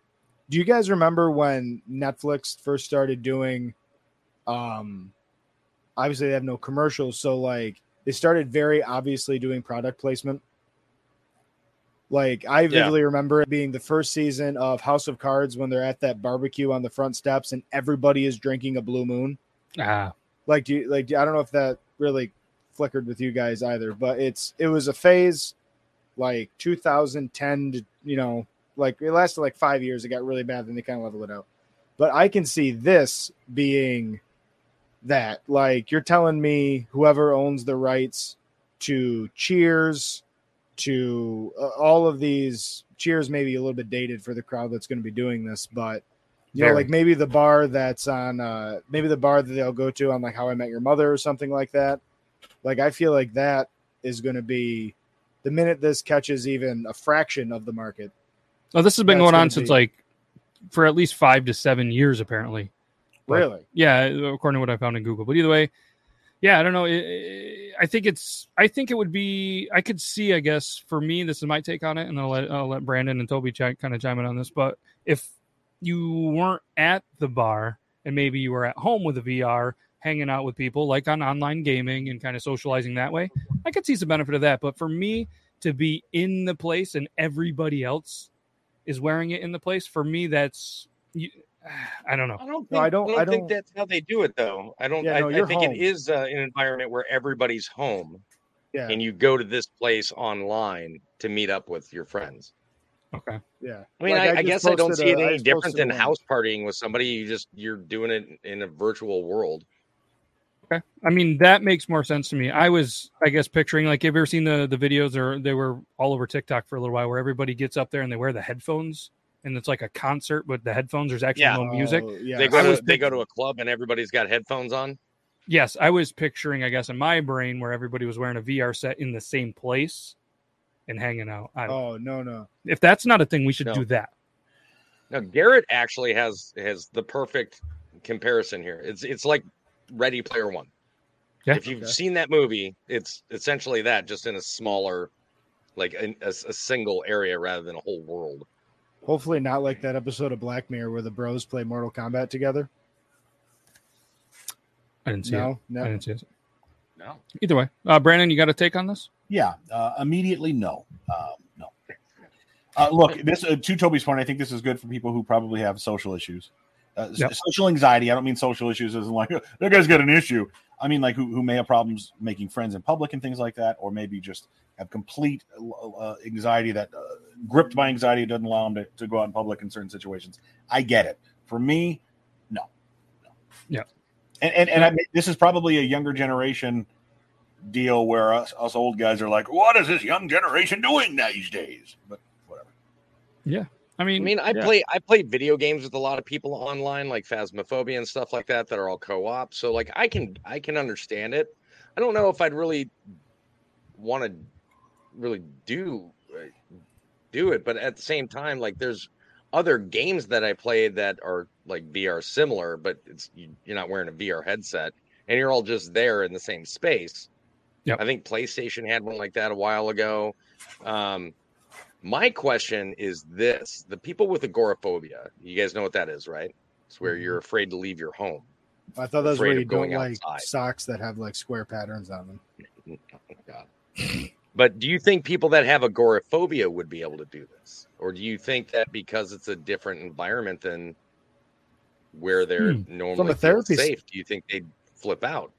do you guys remember when Netflix first started doing um obviously they have no commercials, so like they started very obviously doing product placement. Like I vividly remember it being the first season of House of Cards when they're at that barbecue on the front steps and everybody is drinking a blue moon. Ah, Like do you like I don't know if that really flickered with you guys either, but it's it was a phase like 2010 to you know like it lasted like five years. It got really bad, then they kind of leveled it out. But I can see this being that. Like you're telling me, whoever owns the rights to Cheers, to uh, all of these Cheers, maybe a little bit dated for the crowd that's going to be doing this, but you know, like maybe the bar that's on, uh, maybe the bar that they'll go to on like How I Met Your Mother or something like that. Like I feel like that is going to be the minute this catches even a fraction of the market. well, this has been going on since be- like for at least five to seven years, apparently. But- Really? Yeah, according to what I found in Google. But either way, yeah, I don't know. I think it's. I think it would be. I could see. I guess for me, this is my take on it, and I'll let I'll let Brandon and Toby ch- kind of chime in on this. But if you weren't at the bar and maybe you were at home with a VR, hanging out with people like on online gaming and kind of socializing that way, I could see some benefit of that. But for me to be in the place and everybody else is wearing it in the place, for me, that's. You, I don't know. I don't think, No, I don't- I think don't- think that's how they do it though. I don't. Yeah, I, no, I you're think home. it is uh, an environment where everybody's home, Yeah. and you go to this place online to meet up with your friends. Okay. Yeah. I mean, Like, I, I, just guess I don't see it I any different than one. house partying with somebody. You just you're doing it in a virtual world. Okay. I mean, that makes more sense to me. I was, I guess, picturing like, have you ever seen the the videos or they were all over TikTok for a little while where everybody gets up there and they wear the headphones and it's like a concert with the headphones. There's actually Yeah. no music. Oh, yeah. They go to was they go to a club and everybody's got headphones on. Yes, I was picturing, I guess, in my brain where everybody was wearing a VR set in the same place and hanging out. I don't, Oh no no. If that's not a thing, we should No. do that. Now Garrett actually has has the perfect comparison here. It's it's like Ready Player One. Yeah. If you've Okay. seen that movie, it's essentially that, just in a smaller, like a, a, a single area rather than a whole world. Hopefully not like that episode of Black Mirror where the bros play Mortal Kombat together. I didn't see No, it. no. I didn't see it. No. Either way, uh, Brandon, you got a take on this? Yeah, uh, immediately no, um, no. Uh, look, this uh, to Toby's point, I think this is good for people who probably have social issues, uh, Yep. social anxiety. I don't mean social issues as in like that guy's got an issue. I mean like who, who may have problems making friends in public and things like that, or maybe just have complete uh, anxiety that uh, gripped by anxiety doesn't allow them to, to go out in public in certain situations. I get it. For me, no, no. Yeah. and and, and I mean, this is probably a younger generation deal where us, us old guys are like, what is this young generation doing these days? But whatever. I mean, I mean, I Yeah. play I play video games with a lot of people online, like Phasmophobia and stuff like that, that are all co-op. So like I can I can understand it. I don't know if I'd really want to really do uh, do it, but at the same time, like there's other games that I play that are like VR similar, but it's you, you're not wearing a VR headset and you're all just there in the same space. Yep. I think PlayStation had one like that a while ago. Um, my question is this: the people with agoraphobia, you guys know what that is, right? It's where mm-hmm. you're afraid to leave your home. I thought that was where you don't going like outside. socks that have like square patterns on them. But do you think people that have agoraphobia would be able to do this, or do you think that because it's a different environment than where they're hmm. normally feel therapy safe, do you think they'd flip out?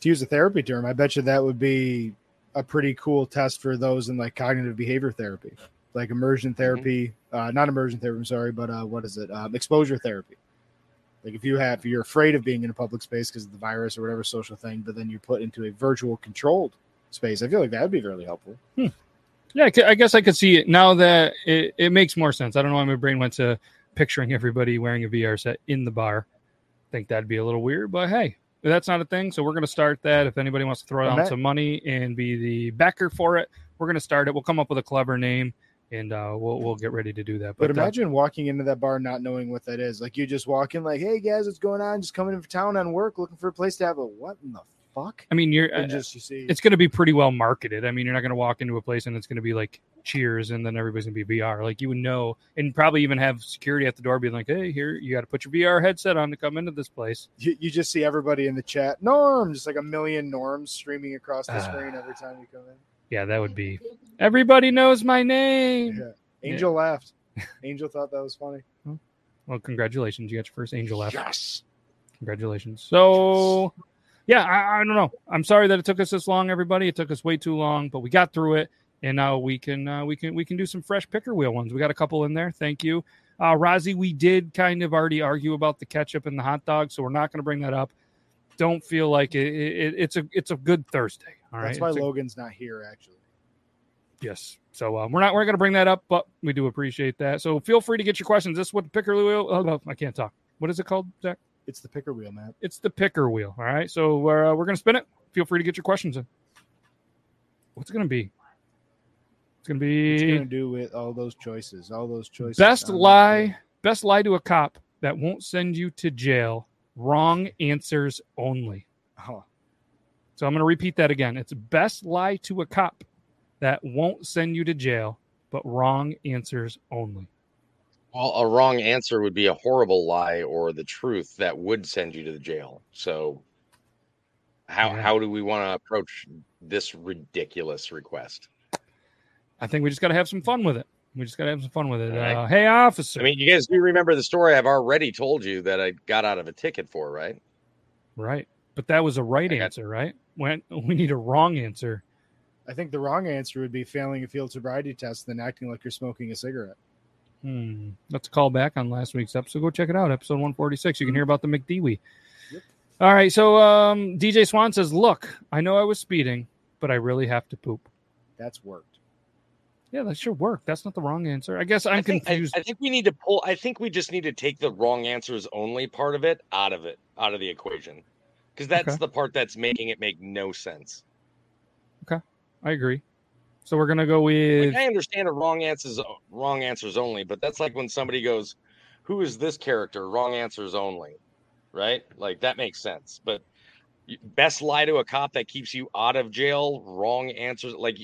To use a therapy term, I bet you that would be a pretty cool test for those in like cognitive behavior therapy, like immersion therapy, uh, not immersion therapy. I'm sorry, but uh, what is it? Um, exposure therapy. Like if you have, if you're afraid of being in a public space because of the virus or whatever social thing, but then you're put into a virtual controlled space, I feel like that would be really helpful. Yeah, I I guess I could see it now that it, it makes more sense. I don't know why my brain went to picturing everybody wearing a VR set in the bar. I think that'd be a little weird, but hey, that's not a thing. So we're going to start that. If anybody wants to throw down some money and be the backer for it, we're going to start it. We'll come up with a clever name and uh, we'll we'll get ready to do that. But uh, imagine walking into that bar not knowing what that is. Like you just walk in, like, "Hey guys, what's going on? Just coming in for town on work, looking for a place to have a what in the fuck?" I mean, you're And uh, just you see, it's going to be pretty well marketed. I mean, you're not going to walk into a place and it's going to be like cheers and then everybody's to be VR. Like you would know and probably even have security at the door being like, "Hey, here you got to put your VR headset on to come into this place." you, you just see everybody in the chat. Norm, just like a million norms streaming across the Ah. screen every time you come in. Yeah, that would be. Everybody knows my name. Yeah. Angel laughed. Angel thought that was funny. Well, congratulations, you got your first angel laugh. Yes. Congratulations. So, yeah, I, I don't know. I'm sorry that it took us this long, everybody. It took us way too long, but we got through it, and now we can uh, we can we can do some fresh picker wheel ones. We got a couple in there. Thank you, uh, Rozzy. We did kind of already argue about the ketchup and the hot dog, so we're not going to bring that up. Don't feel like it, it, it's a it's a good Thursday. All right, That's why It's a- Logan's not here, actually. Yes. So um, we're not we're going to bring that up, but we do appreciate that. So feel free to get your questions. This is what the picker wheel. Oh, I can't talk. What is it called, Zach? It's the picker wheel, man. It's the picker wheel. All right. So we're uh, we're going to spin it. Feel free to get your questions in. What's it going to be? It's going to What's it be going to do with all those choices? All those choices. best lie. wheel? Best lie to a cop that won't send you to jail. Wrong answers only. Oh, So I'm going to repeat that again. It's best lie to a cop that won't send you to jail, but wrong answers only. Well, a wrong answer would be a horrible lie or the truth that would send you to the jail. So, how Yeah. how do we want to approach this ridiculous request? I think we just got to have some fun with it. We just got to have some fun with it. All right. Uh, hey, officer. I mean, you guys do remember the story I've already told you that I got out of a ticket for, right? right. But that was a right got- answer, right? When we need a wrong answer. I think the wrong answer would be failing a field sobriety test, then acting like you're smoking a cigarette. Hmm. Let's call back on last week's episode. Go check it out. Episode 146. You can hear about the McDewey. Yep. All right. So um, DJ Swan says, Look, I know I was speeding, but I really have to poop. That's worked. Yeah, that should work. That's not the wrong answer. I guess I'm I think, confused. I, think we need to pull. I think we just need to take the wrong answers only part of it out of it, out of the equation, because that's Okay. the part that's making it make no sense. Okay, I agree. So we're gonna go with Like, I understand a wrong answers wrong answers only, but that's like when somebody goes, "Who is this character?" Wrong answers only, right? Like that makes sense. But best lie to a cop that keeps you out of jail. Wrong answers. Like,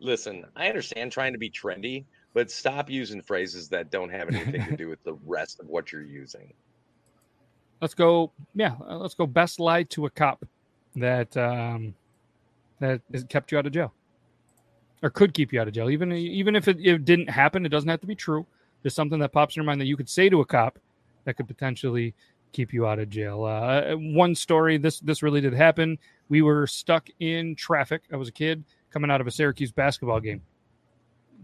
listen, I understand trying to be trendy, but stop using phrases that don't have anything to do with the rest of what you're using. let's go. Yeah, uh, let's go. Best lie to a cop that um, that has kept you out of jail, or could keep you out of jail. Even even if it, it didn't happen, it doesn't have to be true. Just something that pops in your mind that you could say to a cop that could potentially keep you out of jail. Uh, one story. This this really did happen. We were stuck in traffic. I was a kid coming out of a Syracuse basketball game.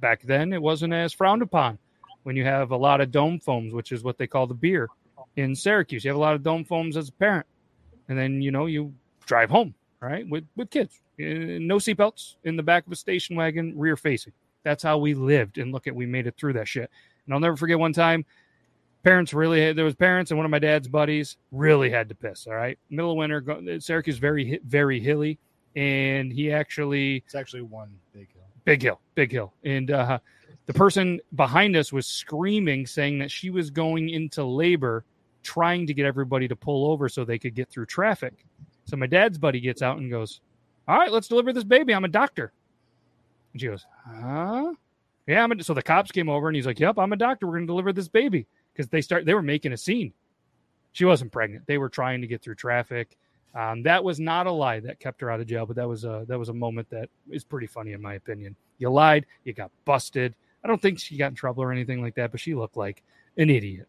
Back then, it wasn't as frowned upon when you have a lot of dome foams, which is what they call the beer in Syracuse. You have a lot of dome foams as a parent, and then you know you drive home right with with kids, Uh, no seatbelts in the back of a station wagon, rear facing. That's how we lived. And look at we made it through that shit. And I'll never forget one time. Parents really there was parents and one of my dad's buddies really had to piss. All right, middle of winter, Syracuse very very hilly, and he actually It's actually one big hill. big hill, big hill. And uh, the person behind us was screaming, saying that she was going into labor, trying to get everybody to pull over so they could get through traffic. So my dad's buddy gets out and goes, All right, let's deliver this baby. I'm a doctor. And she goes, Huh? Yeah, I'm a, so the cops came over and he's like, Yep, I'm a doctor. We're gonna deliver this baby. Because they start they were making a scene. She wasn't pregnant. They were trying to get through traffic. Um, that was not a lie that kept her out of jail, but that was a that was a moment that is pretty funny in my opinion. You lied, you got busted. I don't think she got in trouble or anything like that, but she looked like an idiot.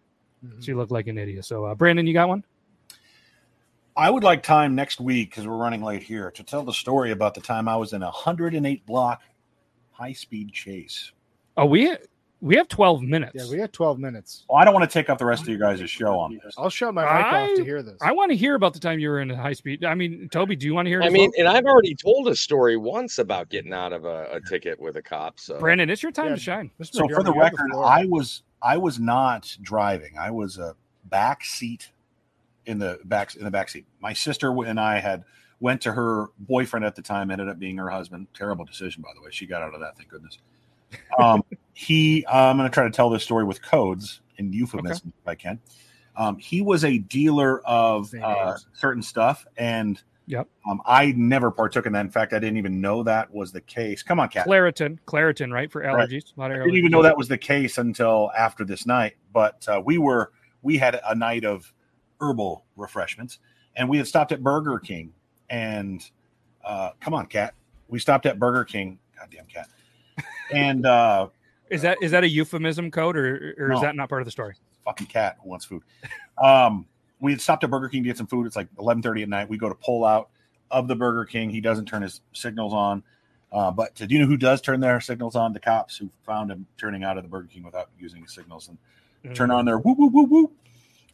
She looked like an idiot. So, uh, Brandon, you got one? I would like time next week because we're running late here to tell the story about the time I was in a 108 block high speed chase. Oh, we We have 12 minutes. Yeah, we have 12 minutes. Well, I don't want to take up the rest of you guys' show on this. I'll shut my mic I, off to hear this. I want to hear about the time you were in a high speed. I mean, Toby, do you want to hear? I mean, well? and I've already told a story once about getting out of a, a ticket with a cop. So Brandon, it's your time Yeah, to shine. Mr. So for the record, floor. I was I was not driving. I was a back seat in the back in the back seat. My sister and I had went to her boyfriend at the time, ended up being her husband. Terrible decision, by the way. She got out of that, thank goodness. Um, he, I'm going to try to tell this story with codes and euphemisms if I can. Um, he was a dealer of uh, certain stuff, and Yep. um, I never partook in that. In fact, I didn't even know that was the case. Come on, Cat. Claritin, Claritin, right for Right. allergies. A lot of I didn't allergies. even know that was the case until after this night. But uh, we were we had a night of herbal refreshments, and we had stopped at Burger King. And uh, come on, cat, we stopped at Burger King. Goddamn cat. And uh, Is that is that a euphemism code or or is that not part of the story? fucking cat who wants food. Um, we had stopped at Burger King to get some food. It's like eleven thirty at night. We go to pull out of the Burger King. He doesn't turn his signals on. Uh, but do you know who does turn their signals on? The cops who found him turning out of the Burger King without using his signals and turn on their whoop whoop whoop whoop.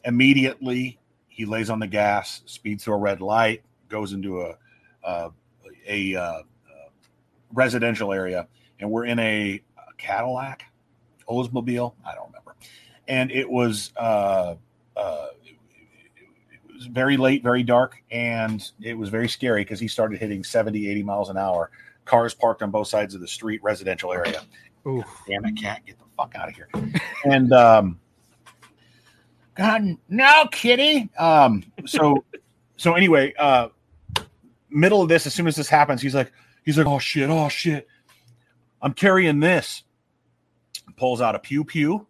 Immediately, he lays on the gas, speeds through a red light, goes into a uh, a uh, residential area, and we're in a, Cadillac, Oldsmobile, I don't remember, and it was uh, uh, it was very late, very dark, and it was very scary because he started hitting 70, 80 miles an hour. Cars parked on both sides of the street, residential area. Oof. Damn it, cat, get the fuck out of here. and um God, no, kitty. Um, so so anyway, uh middle of this, as soon as this happens, he's like, he's like, oh shit, oh shit. I'm carrying this. Pulls out a pew pew,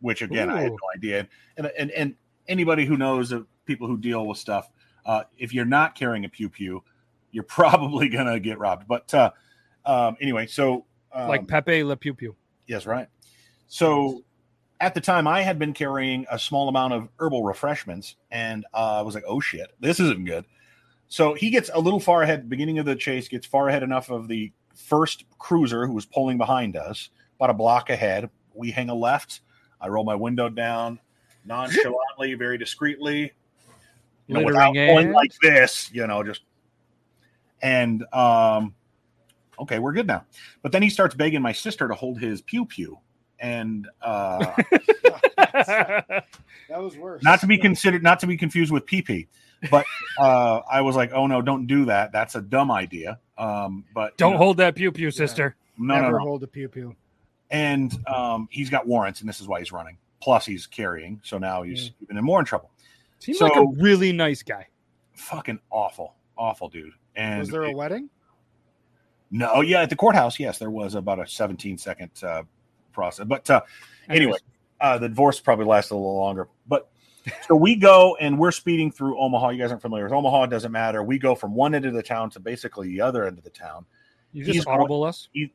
which again I had no idea. And and and anybody who knows of people who deal with stuff, uh, if you're not carrying a pew pew, you're probably gonna get robbed. But uh um anyway, so um, like Pepe Le Pew Pew. Yes, right. So at the time, I had been carrying a small amount of herbal refreshments, and uh, I was like, "Oh shit, this isn't good." So he gets a little far ahead. Beginning of the chase, gets far ahead enough of the first cruiser who was pulling behind us, about a block ahead. We hang a left. I roll my window down nonchalantly, very discreetly, you know, without going like this, you know, just and um, okay, we're good now. But then he starts begging my sister to hold his pew pew, and uh, that was worse. not to be considered, not to be confused with pee pee. But uh, I was like, oh no, don't do that. That's a dumb idea. Um, but Don't know, hold that pew pew, sister. no, Never no, no. hold a pew pew. And um, he's got warrants, and this is why he's running. Plus, he's carrying, so now he's even more in trouble. Seems So- like a really nice guy. Fucking awful, awful dude. And Was there a wedding? No, yeah, at the courthouse, yes, there was about a 17 second uh, process. But uh, anyway, uh, the divorce probably lasted a little longer. But so we go and we're speeding through Omaha. You guys aren't familiar with Omaha, it doesn't matter. We go from one end of the town to basically the other end of the town. You He's just going- audible us. he-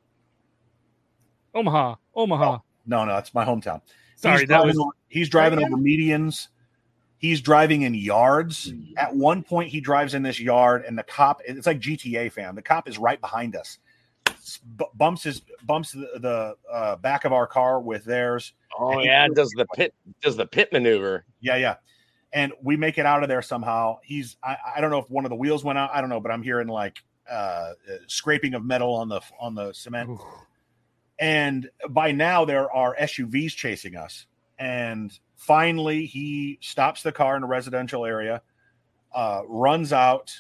Omaha, Omaha. Oh, no, no, it's my hometown. Sorry, he's that driving, was over, he's driving over medians. He's driving in yards. Mm. At one point, he drives in this yard, and the cop. It's like GTA fam. The cop is right behind us. S- bumps his bumps the, the uh, back of our car with theirs. Oh And yeah, does the pit does the pit maneuver? Yeah, yeah. And we make it out of there somehow. He's I, I don't know if one of the wheels went out. I don't know, but I'm hearing like uh, uh scraping of metal on the on the cement. Oof. And by now there are SUVs chasing us. And finally he stops the car in a residential area, uh, runs out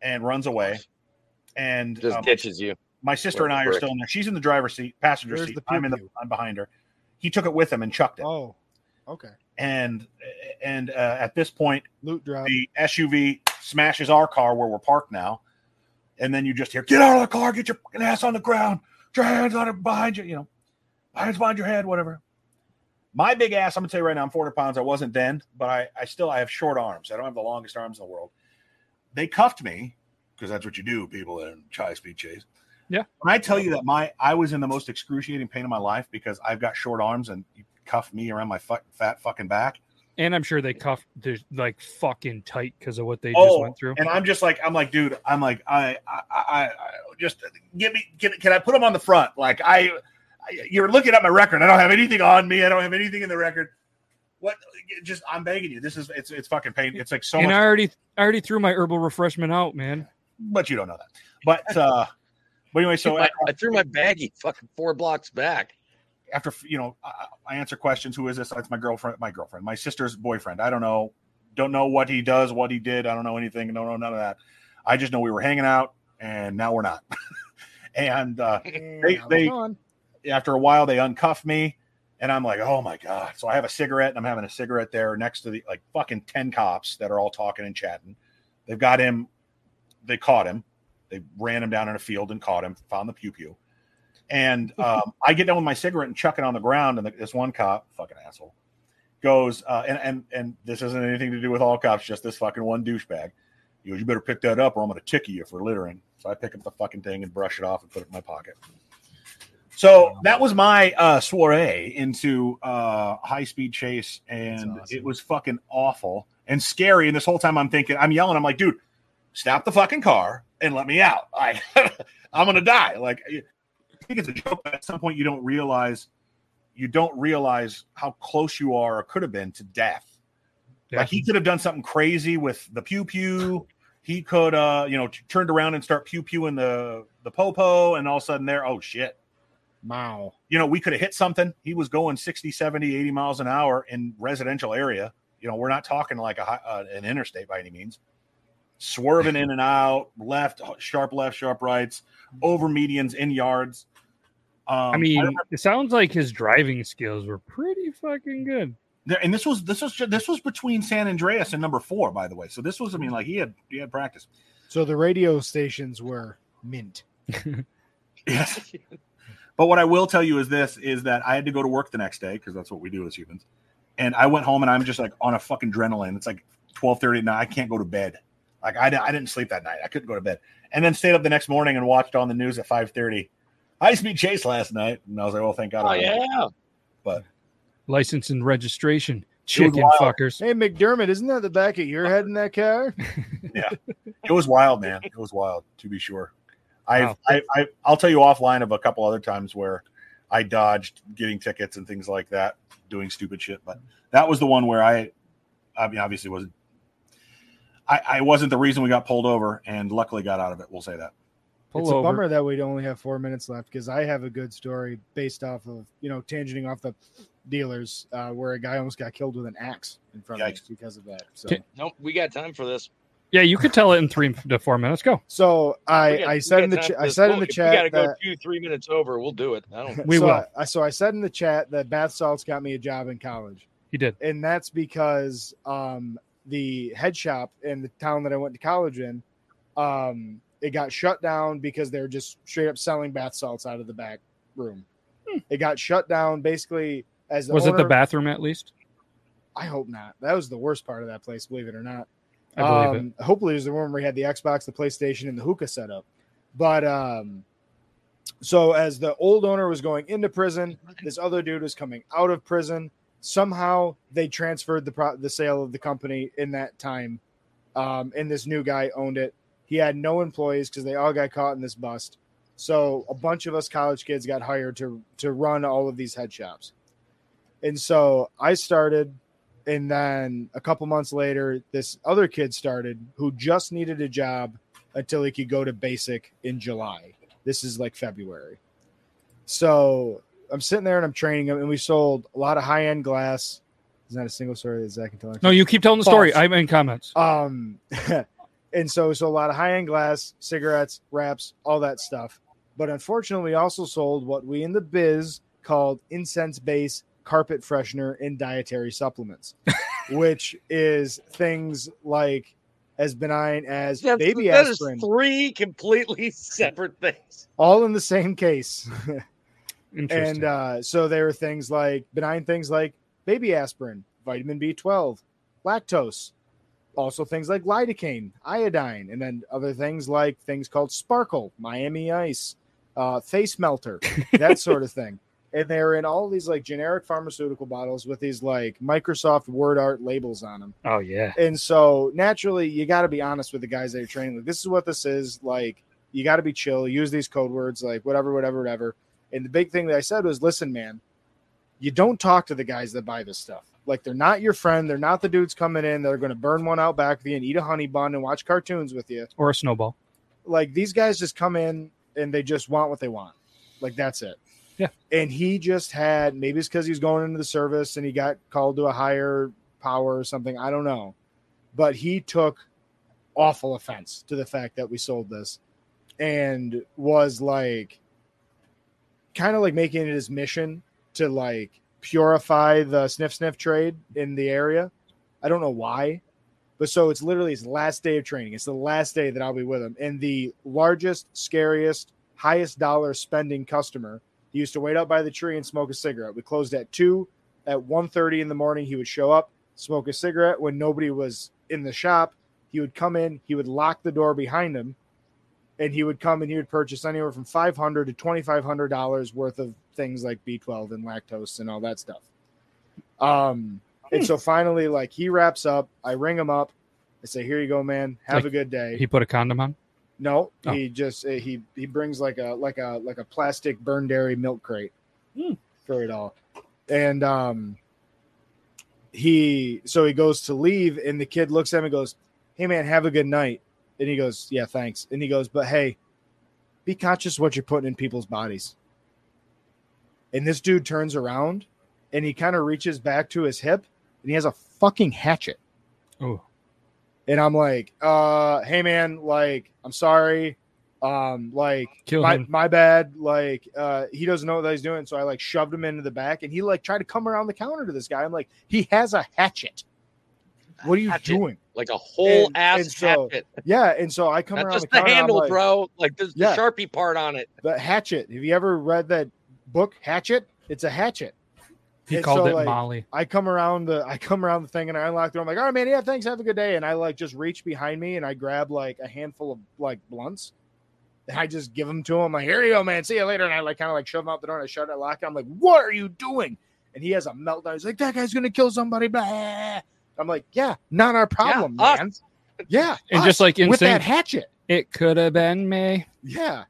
and runs away. And Just um, ditches you. My sister and I are still in there. She's in the driver's seat, passenger Where's seat. the I'm in the? I'm behind her. He took it with him and chucked it. Oh, okay. And and uh, at this point, Loot drop. the SUV smashes our car where we're parked now, and then you just hear, "Get out of the car! Get your fucking ass on the ground! Put your hands on it behind you! You know, hands behind your head, whatever." My big ass, I'm gonna tell you right now, I'm 400 pounds. I wasn't then, but I, I still I have short arms. I don't have the longest arms in the world. They cuffed me because that's what you do, people in high speed chase. Yeah. When I tell you that my I was in the most excruciating pain of my life because I've got short arms and you cuff me around my fuck, fat fucking back. And I'm sure they cuffed the like fucking tight because of what they just oh, went through. and I'm just like, I'm like, dude, I'm like, I, I, I, I just give me, can, can I put them on the front? Like, I, You're looking at my record. I don't have anything on me. I don't have anything in the record. What? Just I'm begging you. This is it's it's fucking pain. It's like so and much. I already I already threw my herbal refreshment out, man. but you don't know that. But uh, but anyway, so I, I threw my baggie fucking four blocks back. after you know I, I answer questions who is this? It's my girlfriend my girlfriend my sister's boyfriend. I don't know don't know what he does what he did. I don't know anything No, no, none of that. I just know we were hanging out and now we're not. And uh, they, they after a while they uncuff me and i'm like oh my god. So i have a cigarette and i'm having a cigarette there next to the like fucking 10 cops that are all talking and chatting. They've got him they caught him they ran him down in a field and caught him found the pew pew and um, I get done with my cigarette and chuck it on the ground, and the, this one cop, fucking asshole, goes, uh, and and and this isn't anything to do with all cops, just this fucking one douchebag. He goes, "You better pick that up, or I'm going to ticket you for littering." So I pick up the fucking thing and brush it off and put it in my pocket. So that was my uh, soiree into uh, high speed chase, and it was fucking awful and scary. And this whole time I'm thinking, I'm yelling, I'm like, dude, stop the fucking car and let me out. I, I'm gonna die. Like, I think it's a joke, but at some point you don't realize, you don't realize how close you are or could have been to death. Yeah. Like he could have done something crazy with the pew pew. He could, uh, you know, t- turned around and start pew pewing the the popo, and all of a sudden there, oh shit, Wow. you know, we could have hit something. He was going 60, 70, 80 miles an hour in residential area. You know, we're not talking like a uh, an interstate by any means. Swerving in and out, left, sharp left, sharp rights, over medians, in yards. Um, I mean, remember- it sounds like his driving skills were pretty fucking good. there- and this was this was this was between San Andreas and number four, by the way. So this was, I mean, like he had he had practice. So the radio stations were mint. Yes. But what I will tell you is this is that I had to go to work the next day because that's what we do as humans. And I went home and I'm just like on a fucking adrenaline. It's like 12:30 at night. I can't go to bed. Like I, I didn't sleep that night. I couldn't go to bed. And then stayed up the next morning and watched on the news at 5:30. I High speed chase last night. And I was like, well, thank God. Oh I went. yeah. But License and registration, was chicken fuckers. Hey McDermott, isn't that the back of your head in that car? yeah, it was wild, man. It was wild to be sure. I've, Wow. I, I, I'll tell you offline of a couple other times where I dodged getting tickets and things like that, doing stupid shit. But that was the one where I, I mean, obviously wasn't. I, I wasn't the reason we got pulled over, and luckily got out of it. We'll say that. Pull it's over. a bummer that we only have four minutes left because I have a good story based off of you know tangenting off the dealers uh, where a guy almost got killed with an axe in front of us because of that. So, Okay. Nope, we got time for this. Yeah, you could tell it in three to four minutes. Go. so I got- I said in the ch- I this. said in the if chat we gotta go that two, three minutes over. We'll do it. I don't. We so will. I, so I said in the chat that bath salts got me a job in college. He did. and that's because um, the head shop in the town that I went to college in, um, it got shut down because they were just straight up selling bath salts out of the back room. It got shut down basically as the Was it the bathroom at least? I hope not. That was the worst part of that place, believe it or not. I believe Um, Hopefully, it was the room where we had the Xbox, the PlayStation, and the hookah set up. But um, so as the old owner was going into prison, this other dude was coming out of prison. Somehow they transferred the pro- the sale of the company in that time, um, and this new guy owned it. He had no employees because they all got caught in this bust. So a bunch of us college kids got hired to to run all of these head shops. And so I started and then a couple months later this other kid started who just needed a job until he could go to basic in July. This is like February. So I'm sitting there and I'm training him and we sold a lot of high-end glass. Is that a single story that Zach can tell? No, you keep telling the story. I'm in comments. Um, and so so a lot of high end glass, cigarettes, wraps, all that stuff. But unfortunately, we also sold what we in the biz called incense base carpet freshener and dietary supplements, which is things like as benign as That's, baby that is aspirin, three completely separate things. all in the same case. And uh, so there are things like benign things like baby aspirin, vitamin B12, lactose, also things like lidocaine, iodine, and then other things like things called sparkle, Miami ice, uh, face melter, that sort of thing. And they're in all these like generic pharmaceutical bottles with these like Microsoft Word art labels on them. oh yeah. And so naturally, you got to be honest with the guys that you're training. Like, this is what this is. Like, you got to be chill. Use these code words, like whatever, whatever, whatever. And the big thing that I said was, listen, man, you don't talk to the guys that buy this stuff. Like they're not your friend. They're not the dudes coming in. They're going to burn one out back of you and eat a honey bun and watch cartoons with you. Or a snowball. Like these guys just come in and they just want what they want. Like that's it. Yeah. And he just had maybe it's because he was going into the service and he got called to a higher power or something. I don't know. But he took awful offense to the fact that we sold this and was like kind of like making it his mission to like purify the sniff sniff trade in the area. I don't know why, but so it's literally his last day of training. It's the last day that I'll be with him. And the largest, scariest, highest dollar spending customer. He used to wait out by the tree and smoke a cigarette. We closed at two. At 1.30 in the morning, he would show up, smoke a cigarette when nobody was in the shop. He would come in, he would lock the door behind him, and he would come and he would purchase anywhere from 500 to 2500 dollars worth of things like b12 and lactose and all that stuff um and so finally like he wraps up i ring him up i say here you go man have Like, a good day He put a condom on. no Oh. he just uh, he he brings like a like a like a plastic Borden dairy milk crate Hmm. for it all and um he so he goes to leave and the kid looks at him and goes hey man have a good night and he goes yeah thanks and he goes but hey be conscious what you're putting in people's bodies and this dude turns around and he kind of reaches back to his hip and he has a fucking hatchet Oh, and I'm like, uh, hey man, like, I'm sorry. Um, like Kill my, him. my bad. Like, uh, he doesn't know what he's doing. So I like shoved him into the back and he like tried to come around the counter to this guy. I'm like, he has a hatchet. What are you Hatchet. doing? Like a whole And- ass and so- hatchet. Yeah. And so I come Not around just the the handle, like, bro. Like there's Yeah. the Sharpie part on it. The hatchet. Have you ever read that book, Hatchet? It's a hatchet. he And called so, it like, Molly. I come around the I come around the thing and I unlock the door. I'm like, all right, man, yeah, thanks, have a good day. And I like just reach behind me and I grab like a handful of like blunts. And I just give them to him. I'm like, here you go, man. See you later. And I like kind of like shove him out the door and I shut it, lock it. I'm like, what are you doing? And he has a meltdown. He's like, that guy's gonna kill somebody. Blah. I'm like, yeah, not our problem, Yeah, man. us. Yeah, And just us, like with that hatchet. It could have been me. Yeah.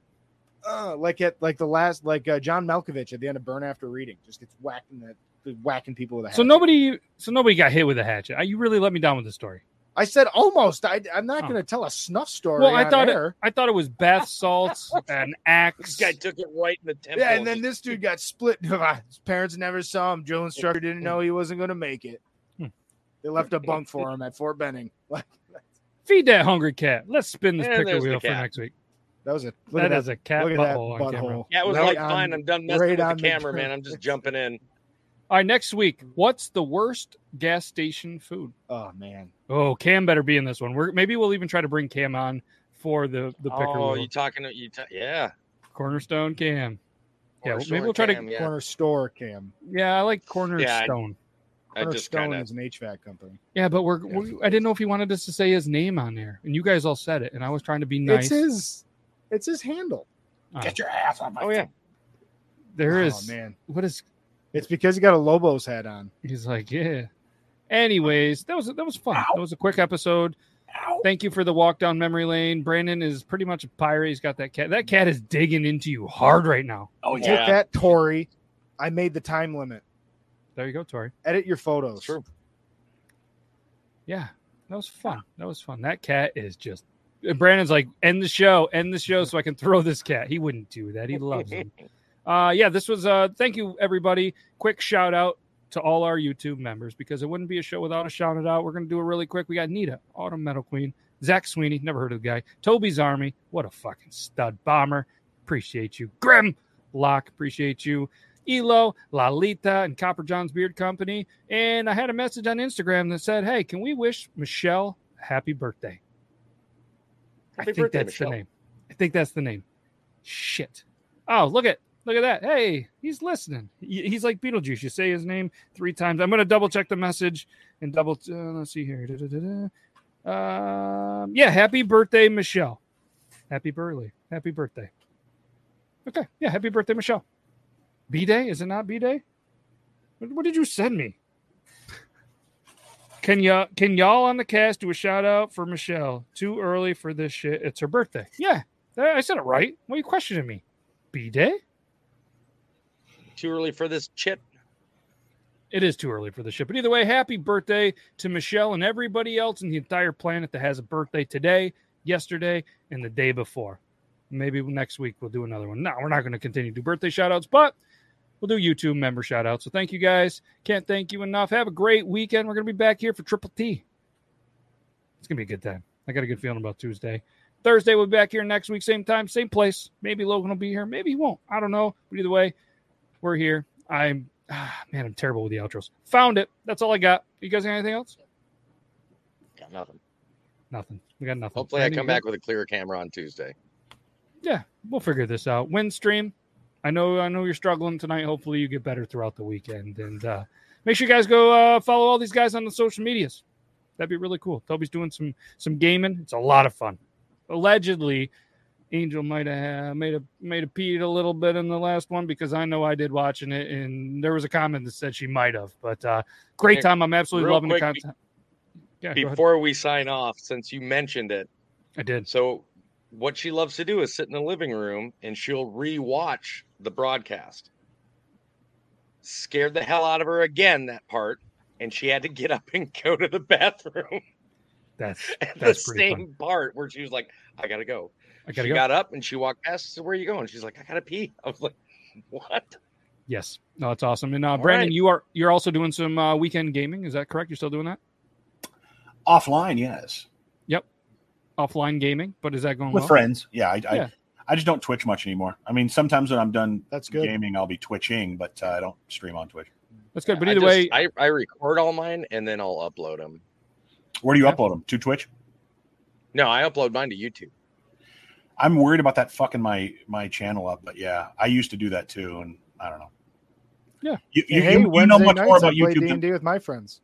Uh, like at like the last like uh, John Malkovich at the end of Burn After Reading just gets whacking that whacking people with a hatchet. So nobody, so nobody got hit with a hatchet. Uh, You really let me down with the story. I said almost. I, I'm not Oh. going to tell a snuff story. Well, I on thought it, air. I thought it was bath salts, an This axe. guy took it right in the temple. Yeah, and then this dude got split. His parents never saw him. Drill instructor didn't know he wasn't going to make it. They left a bunk for him at Fort Benning. Feed that hungry cat. Let's spin this eh, And picker wheel for next week. that was a look That at is a cat look at that butthole on camera. butthole. yeah, it was Right like on- fine. I'm done messing right with the on the camera, man. I'm just jumping in. All right, next week. What's the worst gas station food? Oh man, Oh, Cam better be in this one. We're maybe we'll even try to bring Cam on for the the picker Oh, wheel. you talking? to You ta- yeah. Cornerstone Cam. Yeah, maybe we'll try to- Yeah. corner store cam. Yeah, I like Cornerstone. I Corner just Stone kind of. is an HVAC company. Yeah, but we're, we I didn't know if he wanted us to say his name on there, and you guys all said it, and I was trying to be nice. It's his. It's his handle. Oh, your ass on my Oh yeah. there oh is man, what is it's because he got a Lobos hat on. He's like, yeah. Anyways, that was that was fun. That was a quick episode. Thank you for the walk down memory lane. Brandon is pretty much a pirate. He's got that cat. That cat is digging into you hard right now. Oh Take yeah. that, Tori. I made the time limit. There you go, Tori. Edit your photos. True. Yeah, that was fun. That was fun. That cat is just. and Brandon's like, end the show, end the show, so I can throw this cat. He wouldn't do that. He loves him. Uh, yeah, this was. Uh, thank you everybody. Quick shout out to all our YouTube members because it wouldn't be a show without a shout out. We're gonna do it really quick. We got Nita, Autumn Metal Queen, Zach Sweeney, never heard of the guy. Toby's Army, what a fucking stud bomber. Appreciate you, Grim Lock. Appreciate you. Elo, Lalita, and Copper John's Beard Company. And I had a message on Instagram that said, Hey, can we wish Michelle a happy birthday? I think birthday, that's Michelle. the name. I think that's the name. Shit. Oh, look at look at that. Hey, he's listening. He's like Beetlejuice. You say his name three times. I'm gonna double check the message and double. Uh, let's see here. Um, yeah, happy birthday, Michelle. Happy birthday. Happy birthday. Okay. Yeah, happy birthday, Michelle. B day? Is it not B day? What, what did you send me? Can ya can y'all on the cast do a shout out for Michelle? Too early for this shit. It's her birthday. Yeah, I said it right. What are you questioning me? B day? too early for this chit? It is too early for the shit. But either way, happy birthday to Michelle and everybody else in the entire planet that has a birthday today, yesterday, and the day before. Maybe next week we'll do another one. No, we're not going to continue to do birthday shout outs, but we'll do YouTube member shout outs. So thank you guys. Can't thank you enough. Have a great weekend. We're going to be back here for Triple T. It's going to be a good time. I got a good feeling about Tuesday. Thursday, we'll be back here next week, same time, same place. Maybe Logan will be here. Maybe he won't. I don't know. But either way, we're here. I'm, ah, man, I'm terrible with the outros. Found it. That's all I got. You guys got anything else? Got nothing. Nothing. We got nothing. Hopefully, I come back with a clearer camera on Tuesday. Yeah, we'll figure this out. Win stream. I know. I know you're struggling tonight. Hopefully, you get better throughout the weekend. And uh, make sure you guys go uh, follow all these guys on the social medias. That'd be really cool. Toby's doing some some gaming. It's a lot of fun. Allegedly, Angel might have made a made a peed a little bit in the last one because I know I did watching it, and there was a comment that said she might have. But uh, great time. I'm absolutely real loving the quick, be- content. Yeah. Before we sign off, since you mentioned it, I did. So, what she loves to do is sit in the living room and she'll rewatch the broadcast. Scared the hell out of her again that part, and she had to get up and go to the bathroom. That's At the same fun. part where she was like, "I gotta go." I gotta she go. got up and she walked past. Said, "Where are you going?" She's like, "I gotta pee." I was like, "What?" Yes, no, it's awesome. And uh, Brandon, right. you are you're also doing some uh, weekend gaming. Is that correct? You're still doing that? Offline, yes. Yep, offline gaming. But is that going With well? friends. Yeah, I, Yeah. I I just don't Twitch much anymore. I mean, sometimes when I'm done That's good. gaming, I'll be twitching, but uh, I don't stream on Twitch. That's good. But I either just- way, I, I record all mine and then I'll upload them. Where do you Yeah. upload them? To Twitch? No, I upload mine to YouTube. I'm worried about that fucking my my channel up, but yeah, I used to do that too, and I don't know. Yeah. you, you, hey, you- you know Wednesday much more nights I about play YouTube, D&D with my friends.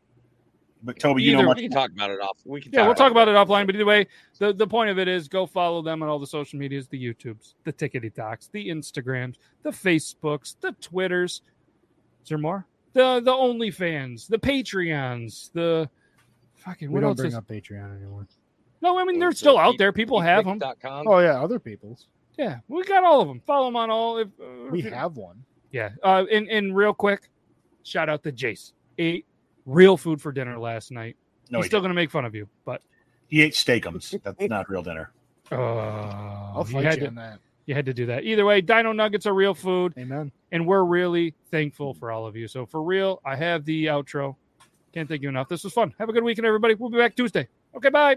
But Toby, you know Either- much. We can talk about it off. We can. yeah, we'll talk about it offline. But either way, the, the point of it is go follow them on all the social medias, the YouTubes, the Tickety Talks, the Instagrams, the Facebooks, the Twitters. Is there more? The the OnlyFans, the Patreons, the fucking We what don't else bring is? up Patreon anymore. No, I mean they're still out there. People have them. Oh yeah, other people's. Yeah, we got all of them. Follow them on all. If, uh, We if have one. Yeah. Uh, and, and real quick, shout out to Jace. Ate real food for dinner last night. No, He's he, still going to make fun of you, but he ate steakums. That's not real dinner. uh, I'll you fight had you to, on that. you had to do that. Either way, Dino Nuggets are real food, Amen. and we're really thankful for all of you. So for real, I have the outro. Can't thank you enough. This was fun. Have a good weekend, everybody. We'll be back Tuesday. Okay, bye.